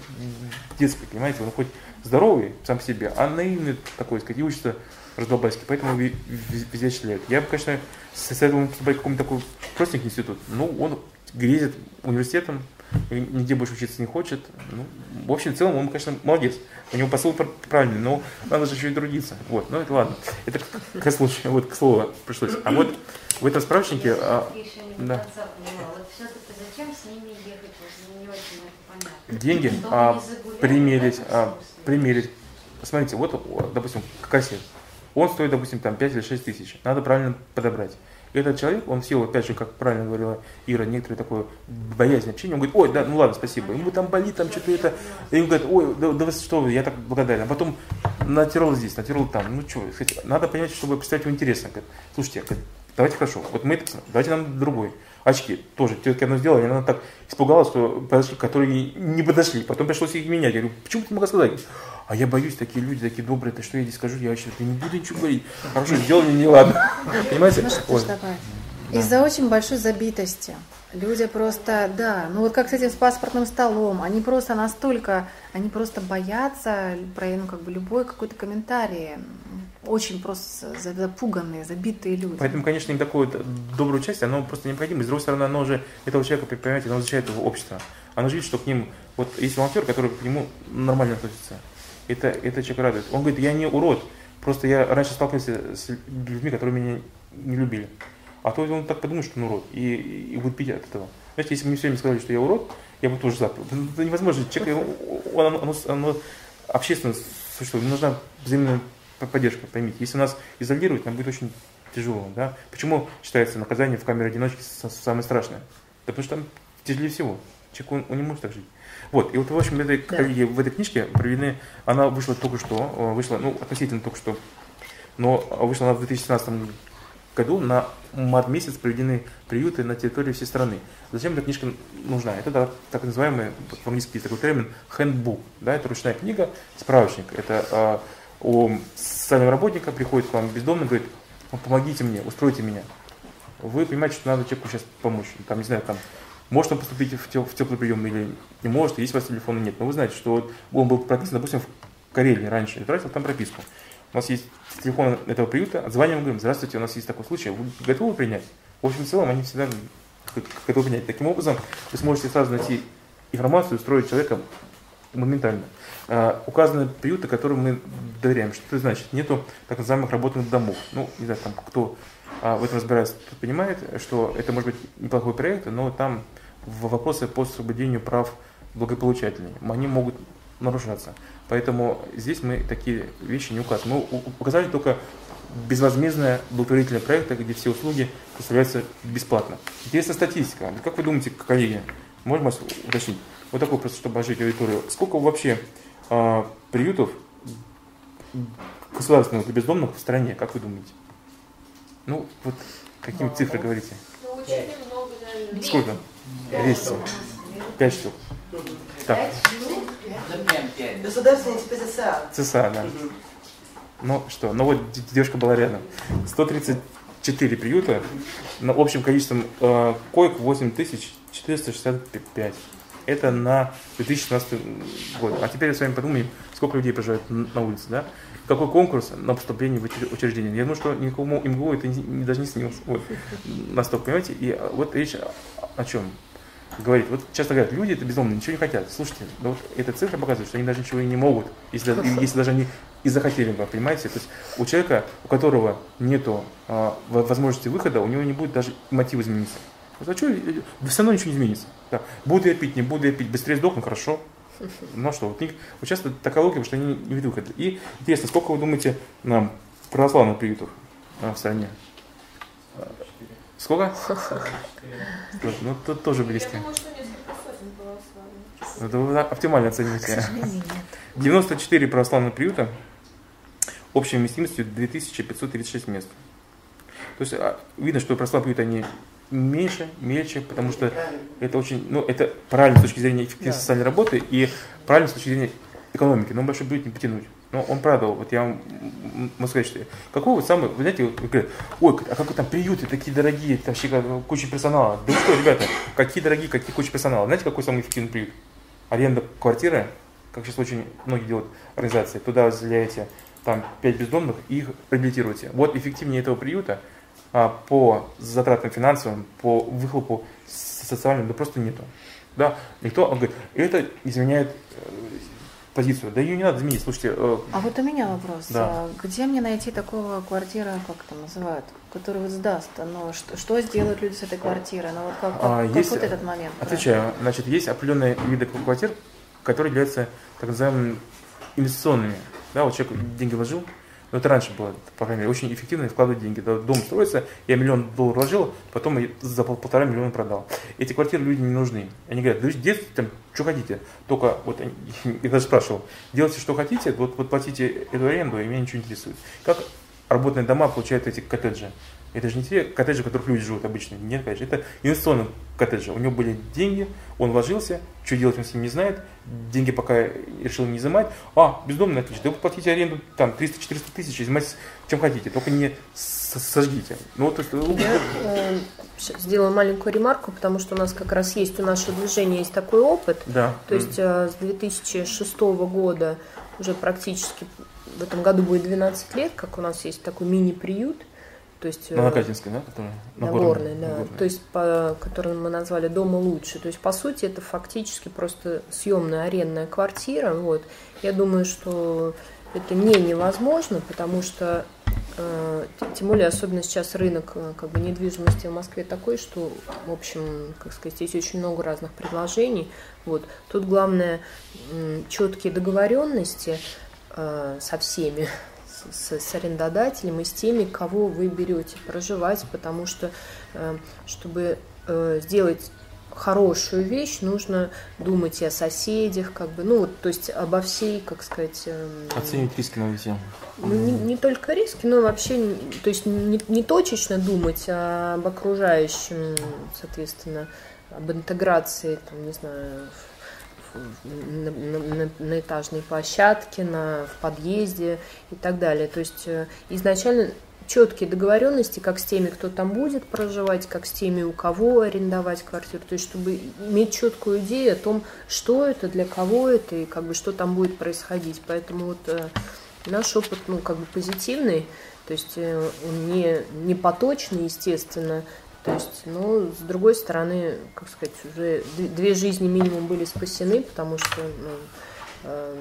детский, понимаете, он хоть здоровый сам по себе, а наивный такой, сказать, и учится раздолбайски, поэтому везде отчисляют. Я бы, конечно, советовал поступать в какой-нибудь такой простенький институт, ну, он грезит университетом, нигде больше учиться не хочет. Ну, в общем, в целом он, конечно, молодец. У него посыл правильный, но надо же еще и трудиться. Вот, ну это ладно. Это к, к случаю, вот к слову пришлось. А вот в этом справочнике... А, да. Деньги а, примерить, а, примерить. Посмотрите, вот, допустим, кассет. Он стоит, допустим, там 5 или 6 тысяч. Надо правильно подобрать. И этот человек, он силу, опять же, как правильно говорила Ира, некоторые такое боязнь общения, он говорит, ой, да, ну ладно, спасибо. Ему там болит, там что-то это. И ему говорят, ой, да, да вы что, я так благодарен. А потом натирал здесь, натирал там. Ну что, надо понять, чтобы представить его интересно. Говорит, слушайте, давайте хорошо, вот мы это, давайте нам другой. Очки тоже, тетка одно сделала, она так испугалась, что подошли, которые не подошли. Потом пришлось их менять. Я говорю, почему ты не могла сказать? А я боюсь, такие люди, такие добрые, ты что я здесь скажу, я вообще не буду ничего говорить. Хорошо, сделали, не ладно. Понимаете? Ну, что ж добавить? Из-за очень большой забитости. Люди просто, да, ну вот как с этим с паспортным столом, они просто настолько, они просто боятся, про ну, как бы любой какой-то комментарий. Очень просто запуганные, забитые люди. Поэтому, конечно, им такое доброе участие, оно просто необходимо. И с другой стороны, оно уже этого человека, понимаете, оно защищает его общество. Она же видит, что к ним, вот есть волонтер, который к нему нормально относится. Это, это человек радует. Он говорит, я не урод, просто я раньше сталкивался с людьми, которые меня не любили. А то он так подумает, что он урод, и, и будет пить от этого. Знаете, если бы мне все время сказали, что я урод, я бы тоже запил. Это невозможно. Человек, он, оно, оно, оно общественно существует. Нужна взаимная поддержка, поймите. Если нас изолировать, нам будет очень тяжело. Да? Почему считается наказание в камере одиночки самое страшное? Да потому что там тяжелее всего. Человек, он, он не может так жить. Вот, и вот, в общем, в этой, да. в этой книжке проведены, она вышла только что, вышла, ну, относительно только что, но вышла она в 2017 году, на март месяц проведены приюты на территории всей страны. Зачем эта книжка нужна? Это да, так называемый, по-английски такой термин, handbook, да, это ручная книга, справочник. Это а, у социального работника приходит к вам бездомный, говорит, помогите мне, устройте меня. Вы понимаете, что надо человеку сейчас помочь. Там, не знаю, там, может он поступить в, теп в теплый прием или не может, есть у вас телефона нет. Но вы знаете, что он был прописан, допустим, в Карелии раньше, и тратил там прописку. У нас есть телефон этого приюта, отзваниваем, говорим, здравствуйте, у нас есть такой случай, вы готовы принять? В общем, в целом, они всегда готовы принять. Таким образом, вы сможете сразу найти информацию, устроить человека моментально. А, указаны приюты, которым мы доверяем. Что это значит? Нету так называемых работных домов. Ну, не знаю, там кто а, в этом разбирается, тот понимает, что это может быть неплохой проект, но там вопросы по освобождению прав благополучателей, они могут нарушаться. Поэтому здесь мы такие вещи не указываем. Мы указали только безвозмездное благотворительное проект, где все услуги представляются бесплатно. Интересная статистика. Как вы думаете, коллеги, можно вас уточнить? Вот такой просто, чтобы ожить аудиторию. Сколько вообще э, приютов государственных для бездомных в стране, как вы думаете? Ну, вот какими ну, цифры говорите? Ну, очень много, наверное. Сколько? 200. 5 штук. Так. Государственные типа ЦСА. ЦСА, да. Ну что, ну вот девушка была рядом. 134 приюта на общем количеством э, коек 8465. Это на 2016 год. А теперь с вами подумаем, сколько людей проживает на улице, да? Какой конкурс на поступление в учреждение? Я думаю, что никому МГУ это не, даже не снилось. Вот. Настолько, понимаете? И а, вот речь о чем? говорит, вот часто говорят, люди это безумные, ничего не хотят. Слушайте, ну вот эта цифра показывает, что они даже ничего и не могут, если, если даже они и захотели бы, понимаете? То есть у человека, у которого нет а, возможности выхода, у него не будет даже мотива измениться. Вот, а что, все равно ничего не изменится. Да. Буду я пить, не буду я пить, быстрее сдохну, хорошо. Ну а что, вот, вот часто такая логика, что они не видят выхода. И интересно, сколько вы думаете нам православных приютов а, в стране? Сколько? Ну, тут тоже близко. Православных. Это вы оптимально оцениваете. 94 православных приюта общей вместимостью 2536 мест. То есть а, видно, что православные приюты, они меньше, мельче, потому что это очень, ну, это правильно с точки зрения эффективности социальной работы и правильно с точки зрения экономики, но большой приют не потянуть. Но он правда, вот я вам могу сказать, что какой вот самый, вы знаете, вот, говорят, ой, а как там приюты такие дорогие, там вообще куча персонала. Да что, ребята, какие дорогие, какие куча персонала. Знаете, какой самый эффективный приют? Аренда квартиры, как сейчас очень многие делают организации, туда заявляете там 5 бездомных и их реабилитируете. Вот эффективнее этого приюта по затратам финансовым, по выхлопу социальным, да просто нету. Да, никто, он говорит, это изменяет э, позицию. Да ее не надо изменить. Слушайте. Э, а вот у меня вопрос. Да. А где мне найти такого квартира, как это называют, который вот сдаст? Но что, что сделают люди с этой квартирой? Ну вот как, как, а, как есть, вот этот момент? Отвечаю. Да? Значит, есть определенные виды квартир, которые являются так называемыми инвестиционными. Да, вот человек деньги вложил, но это раньше было, по крайней мере, очень эффективно вкладывать деньги. Дом строится, я миллион долларов вложил, потом за полтора миллиона продал. Эти квартиры люди не нужны. Они говорят, да детство, там, что хотите. Только, вот я даже спрашивал, делайте, что хотите, вот, вот платите эту аренду, и меня ничего не интересует. Как работные дома получают эти коттеджи? Это же не те коттеджи, в которых люди живут обычно. Нет, конечно. Это инвестиционные коттеджи. У него были деньги, он вложился, что делать он с ним не знает, деньги пока решил не изымать. А, бездомный, отлично. Да вы платите аренду там 300-400 тысяч, изымайте чем хотите, только не сожгите. Ну, вот, Я э, сделаю маленькую ремарку, потому что у нас как раз есть, у нашего движения есть такой опыт. Да. То есть э, с 2006 года уже практически в этом году будет 12 лет, как у нас есть такой мини-приют – то есть... На Накатинской, да? Которая? Нагорной, да. Нагорной. То есть, по, которую мы назвали «Дома лучше». То есть, по сути, это фактически просто съемная арендная квартира. Вот. Я думаю, что это не невозможно, потому что э, тем более, особенно сейчас рынок э, как бы, недвижимости в Москве такой, что, в общем, как сказать, есть очень много разных предложений. Вот. Тут главное четкие договоренности э, со всеми, с, с арендодателем и с теми, кого вы берете проживать, потому что, чтобы сделать хорошую вещь, нужно думать и о соседях, как бы, ну, то есть обо всей, как сказать... Эм, Оценивать риски на все. Ну, не, не только риски, но вообще, то есть не, не точечно думать а об окружающем, соответственно, об интеграции, там, не знаю, на, на, на этажной площадке, на, в подъезде и так далее. То есть э, изначально четкие договоренности, как с теми, кто там будет проживать, как с теми, у кого арендовать квартиру, то есть чтобы иметь четкую идею о том, что это, для кого это и как бы что там будет происходить. Поэтому вот э, наш опыт, ну, как бы позитивный, то есть э, не, не поточный, естественно, то есть, но с другой стороны, как сказать, уже две жизни минимум были спасены, потому что ну, э,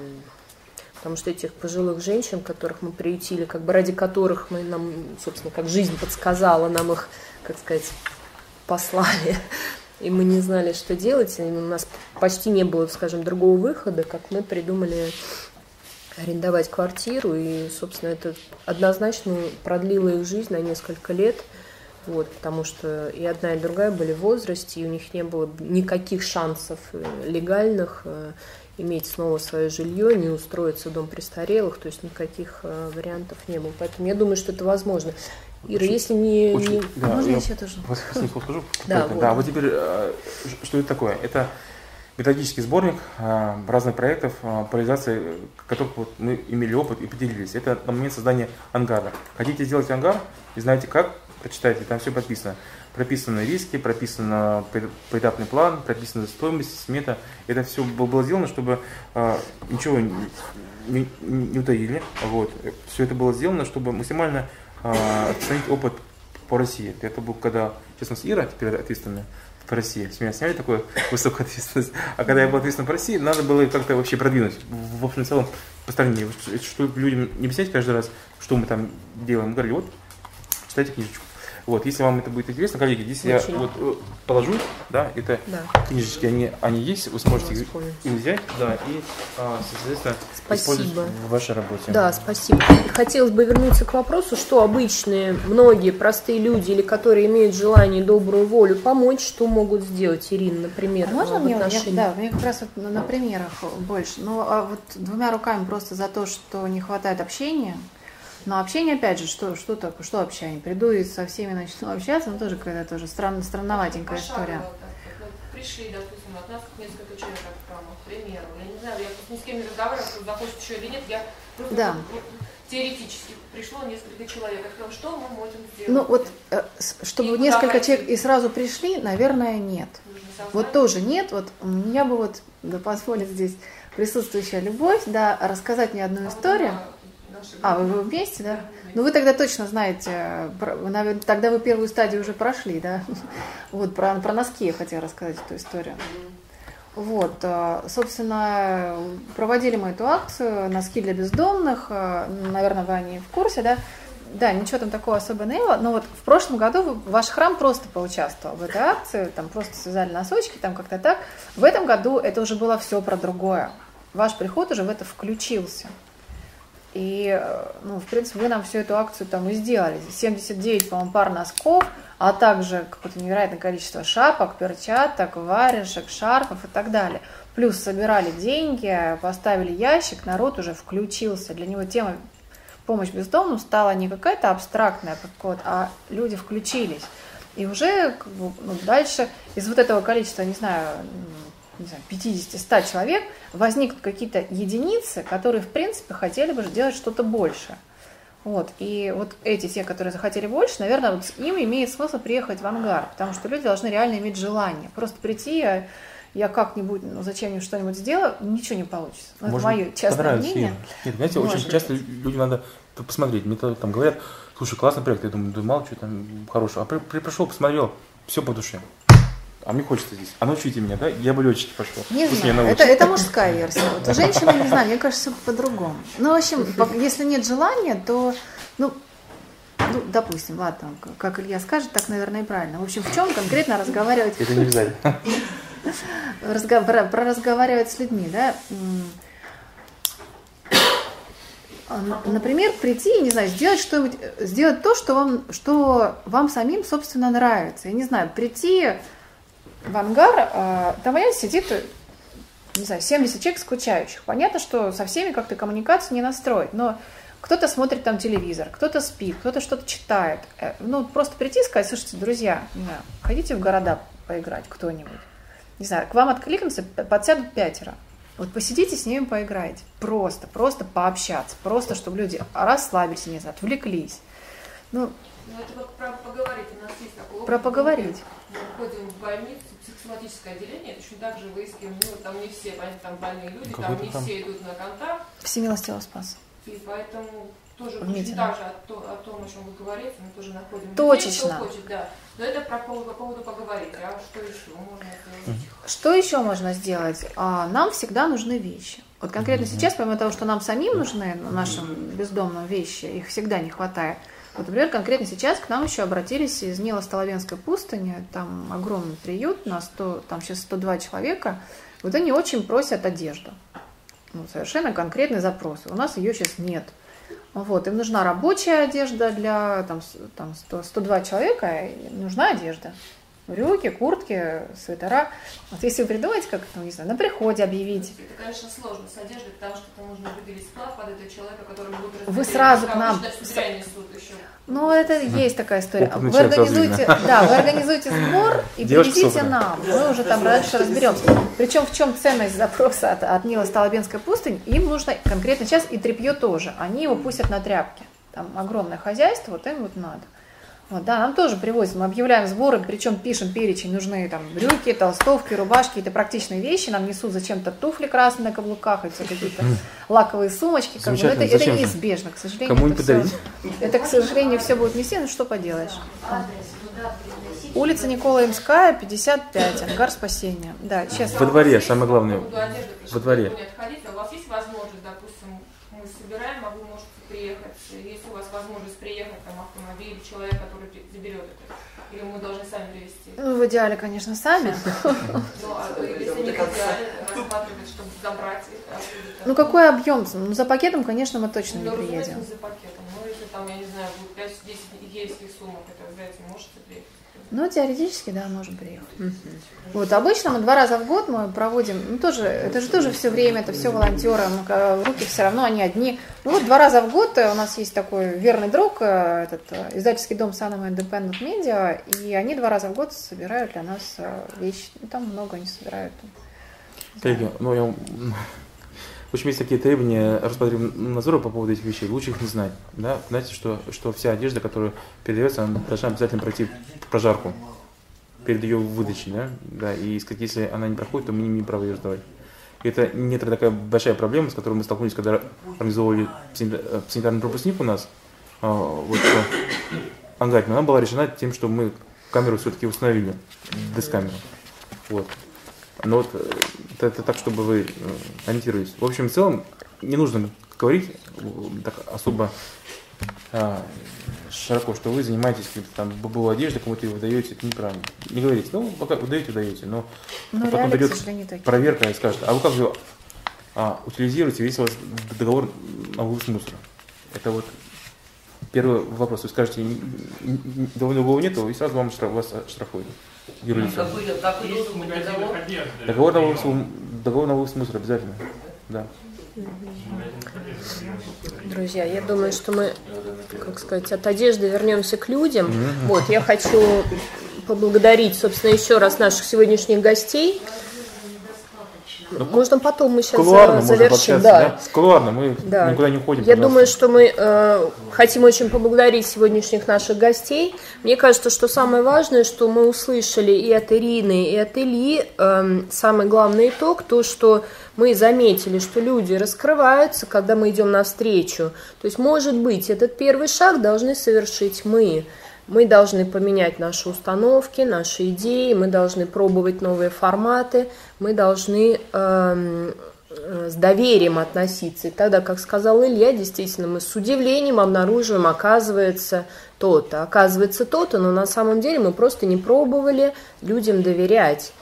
потому что этих пожилых женщин, которых мы приютили, как бы ради которых мы нам, собственно, как жизнь подсказала, нам их, как сказать, послали, и мы не знали, что делать, и у нас почти не было, скажем, другого выхода, как мы придумали арендовать квартиру, и, собственно, это однозначно продлило их жизнь на несколько лет, вот, потому что и одна, и другая были в возрасте, и у них не было никаких шансов э, легальных э, иметь снова свое жилье, не устроиться в дом престарелых, то есть никаких э, вариантов не было. Поэтому я думаю, что это возможно. Ира, очень, если не... Очень, не... Да, Можно я еще тоже? Вас скажу? Да, вот. да, вот теперь, что это такое? Это методический сборник э, разных проектов, э, по реализации которых вот мы имели опыт и поделились. Это на момент создания ангара. Хотите сделать ангар и знаете как, прочитайте, там все прописано прописаны риски, прописан поэтапный план, прописана стоимость, смета. Это все было сделано, чтобы э, ничего не, не, не утаили. Вот. Все это было сделано, чтобы максимально э, оценить опыт по России. Это был когда, честно, с Ира, теперь ответственная по России. С меня сняли такую высокую ответственность. А когда я был ответственным по России, надо было как-то вообще продвинуть. В общем, в целом, по стране. Что людям не объяснять каждый раз, что мы там делаем. Мы говорили, вот, читайте книжечку. Вот, если вам это будет интересно, коллеги, здесь Очень. я вот э, положу, да, это да. книжечки, они, они есть, вы сможете их, их взять, да, и, а, соответственно, спасибо. использовать в вашей работе. Да, спасибо. Хотелось бы вернуться к вопросу, что обычные, многие простые люди или которые имеют желание и добрую волю помочь, что могут сделать, Ирина, например, а можно мне, отношении... я, да, мне как раз вот на, на примерах больше, ну, а вот двумя руками просто за то, что не хватает общения, но общение, опять же, что, что такое, что общение? Приду и со всеми начну общаться, ну тоже какая-то тоже странно, странноватенькая история. Пришли, допустим, от нас несколько человек, к примеру. Я не знаю, я ни с кем не разговаривала, кто захочет еще или нет, я просто да. теоретически пришло несколько человек. Я сказала, что мы можем сделать? Ну вот, э, чтобы и несколько человек и сразу пришли, наверное, нет. Вот тоже нет. Вот меня бы вот, да позволит здесь присутствующая любовь, да, рассказать мне одну а историю. А, вы вместе, да? Ну, вы тогда точно знаете, тогда вы первую стадию уже прошли, да? Вот, про, про носки я хотела рассказать эту историю. Вот, э, собственно, проводили мы эту акцию «Носки для бездомных», э, наверное, вы о ней в курсе, да? Да, ничего там такого было, но вот в прошлом году ваш храм просто поучаствовал в этой акции, там просто связали носочки, там как-то так. В этом году это уже было все про другое. Ваш приход уже в это включился. И, э, ну, в принципе, вы нам всю эту акцию там и сделали. 79, по-моему, пар носков, а также какое-то невероятное количество шапок, перчаток, варежек, шарфов и так далее. Плюс собирали деньги, поставили ящик, народ уже включился. Для него тема помощь бездомным стала не какая-то абстрактная, как вот, а люди включились. И уже как бы, ну, дальше из вот этого количества, не знаю, не знаю, 50-100 человек, возникнут какие-то единицы, которые, в принципе, хотели бы сделать что-то большее. Вот. И вот эти те, которые захотели больше, наверное, вот им имеет смысл приехать в ангар, потому что люди должны реально иметь желание. Просто прийти, я, я как-нибудь, ну, зачем-нибудь что-нибудь сделаю, ничего не получится. Ну, это мое частное мнение. Нет, знаете, вот. очень часто людям надо посмотреть. Мне там говорят, слушай, классный проект, я думаю, да мало что там хорошего. А при, при- пришел, посмотрел, все по душе. А мне хочется здесь. А научите меня, да? Я бы летчики пошел. Не Пусть знаю, это, это мужская версия. Вот у женщины, не знаю, мне кажется, по-другому. Ну, в общем, если нет желания, то, ну, ну, допустим, ладно, как Илья скажет, так, наверное, и правильно. В общем, в чем конкретно разговаривать, Это не обязательно. про, про разговаривать с людьми, да? А, Например, прийти, не знаю, сделать что-нибудь, сделать то, что вам, что вам самим, собственно, нравится. Я не знаю, прийти в ангар, а, там, понятно, сидит, не знаю, 70 человек скучающих. Понятно, что со всеми как-то коммуникацию не настроить, но кто-то смотрит там телевизор, кто-то спит, кто-то что-то читает. Э, Ну, просто прийти и сказать, слушайте, друзья, знаю, хотите в города поиграть кто-нибудь? Не знаю, к вам откликнутся, подсядут пятеро. Вот посидите с ними, поиграйте. Просто, просто пообщаться. Просто, чтобы люди расслабились, не знаю, отвлеклись. Ну, Ну, это вот про поговорить. У нас есть такой про поговорить. Ходим в больницу, психосоматическое отделение, точно так же выискиваем, ну, там не все, понятно, там больные люди, там Какой-то не там- все идут на контакт, Всемилостивого спас. и поэтому тоже точно так же о, о том, о чем вы говорите, мы тоже находим людей, Точечно. кто хочет, да. Но это про поводу, по поводу поговорить, а что еще можно сделать? Что еще можно сделать? А, Нам всегда нужны вещи. Вот конкретно сейчас, помимо того, что нам самим нужны, ну, нашим бездомным вещи, их всегда не хватает. Вот, например, конкретно сейчас к нам еще обратились из Нила Столовенской пустыни, там огромный приют, на 100, там сейчас 102 человека. Вот они очень просят одежду. Ну, совершенно конкретный запрос. У нас ее сейчас нет. Вот, им нужна рабочая одежда для там, там 100, 102 человека, нужна одежда. Брюки, куртки, свитера. Вот если вы придумаете, как это, не знаю, на приходе объявить. Это, конечно, сложно с одеждой, потому что там нужно выделить склад под этого человека, который будет Вы сразу к нам-. Ну, это есть такая история. Опытный Вы организуете, да, вы организуете сбор и Девушка привезите нам. Мы уже там дальше разберемся. Причем в чем ценность запроса от, от Нила Столобенской пустынь? Им нужно конкретно сейчас и тряпье тоже. Они его пустят на тряпки. Там огромное хозяйство, вот им вот надо. Вот, да, нам тоже привозят, мы объявляем сборы, причем пишем перечень, нужны там брюки, толстовки, рубашки, какие-то практичные вещи, нам несут зачем-то туфли красные на каблуках, эти какие-то лаковые сумочки, как бы. Это, это неизбежно, к сожалению. Кому это подарить? это, к сожалению, все будет нести, ну что поделаешь. Улица Никола Имская, 55, ангар спасения. Да, честно. Во дворе, самое главное. Во дворе. чтобы не отходить, у вас есть возможность, допустим, мы собираем, а вы можете приехать, вас возможность приехать, там, автомобиль, человек, который заберет это, или мы должны сами привезти. Ну, в идеале, конечно, сами. Ну, а если не в идеале, рассматривать, чтобы забрать. Ну, какой объем? Ну, за пакетом, конечно, мы точно не Ну, приедем. не за пакетом. Ну, если там, я не знаю, будет 5-10 егейских сумок, это взять, можете приехать. Ну, теоретически, да, можем приехать. Вот, обычно мы два раза в год мы проводим, ну, тоже, это же тоже все время, это все волонтеры, мы, руки все равно, они одни. Ну, вот два раза в год э, у нас есть такой верный друг, э, этот э, издательский дом Санама Independent Media, и они два раза в год собирают для нас вещи. Ну, там много они собирают. Коллеги, ну я общем, есть такие требования Роспотребнадзора по поводу этих вещей. Лучше их не знать. Да? Знаете, что, что вся одежда, которая передается, она должна обязательно пройти прожарку перед ее выдачей. Да? Да, и сказать, если она не проходит, то мы не имеем права ее сдавать. И Это некоторая такая большая проблема, с которой мы столкнулись, когда организовывали э, санитарный пропускник у нас. а, Вот, в ангаре. Но она была решена тем, что мы камеру все-таки установили, дескамеру. Вот. Но вот э, это, это так, чтобы вы э, ориентировались. В общем, в целом, не нужно говорить э, так особо а, широко, что вы занимаетесь каким-то там ББУ одеждой, кому-то ее выдаете, это неправильно. Не говорите, ну, пока выдаете, выдаете, но Ну, потом придет проверка и скажет, а вы как же а, утилизируете весь у вас договор на вывоз мусора? Это вот первый вопрос. Вы скажете, н- договора нету, и сразу вам штраф, вас штрафуют. Юрлицо. Какой, какой должен быть договор? Договор на вывоз, договор на вывоз мусора обязательно. Да. Друзья, я думаю, что мы, как сказать, от одежды вернемся к людям. Вот, я хочу поблагодарить, собственно, еще раз наших сегодняшних гостей. Ну, можно потом мы сейчас Кулуарно завершим. да. Да. Кулуарно мы Да. никуда не уходим. Я пожалуйста. думаю, что мы э, хотим очень поблагодарить сегодняшних наших гостей. Мне кажется, что самое важное, что мы услышали и от Ирины, и от Ильи, эм, самый главный итог, то, что мы заметили, что люди раскрываются, когда мы идем навстречу. То есть, может быть, этот первый шаг должны совершить мы. Мы должны поменять наши установки, наши идеи, мы должны пробовать новые форматы, мы должны эм, э, с доверием относиться. И тогда, как сказал Илья, действительно, мы с удивлением обнаруживаем, оказывается то-то, оказывается то-то, но на самом деле мы просто не пробовали людям доверять.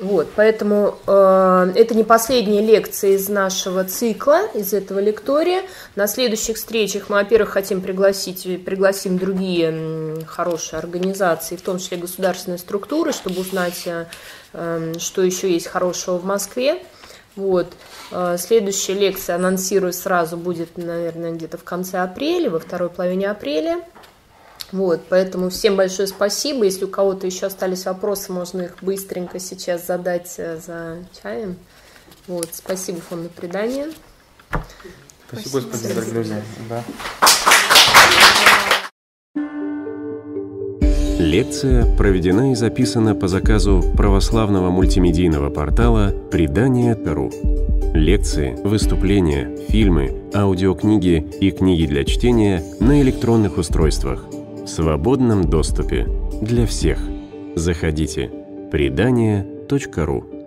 Вот, поэтому э, это не последняя лекция из нашего цикла, из этого лектория. На следующих встречах мы, во-первых, хотим пригласить, пригласим другие хорошие организации, в том числе государственные структуры, чтобы узнать, э, э, что еще есть хорошего в Москве. Вот. Э, Следующая лекция, анонсирую сразу, будет, наверное, где-то в конце апреля, во второй половине апреля. Вот, поэтому всем большое спасибо. Если у кого-то еще остались вопросы, можно их быстренько сейчас задать э, за чаем. Вот, спасибо фонду предания. Спасибо, господин, дорогие друзья. Да. Лекция проведена и записана по заказу православного мультимедийного портала «Предание.ру». Лекции, выступления, фильмы, аудиокниги и книги для чтения на электронных устройствах свободном доступе для всех. Заходите. Предание.ру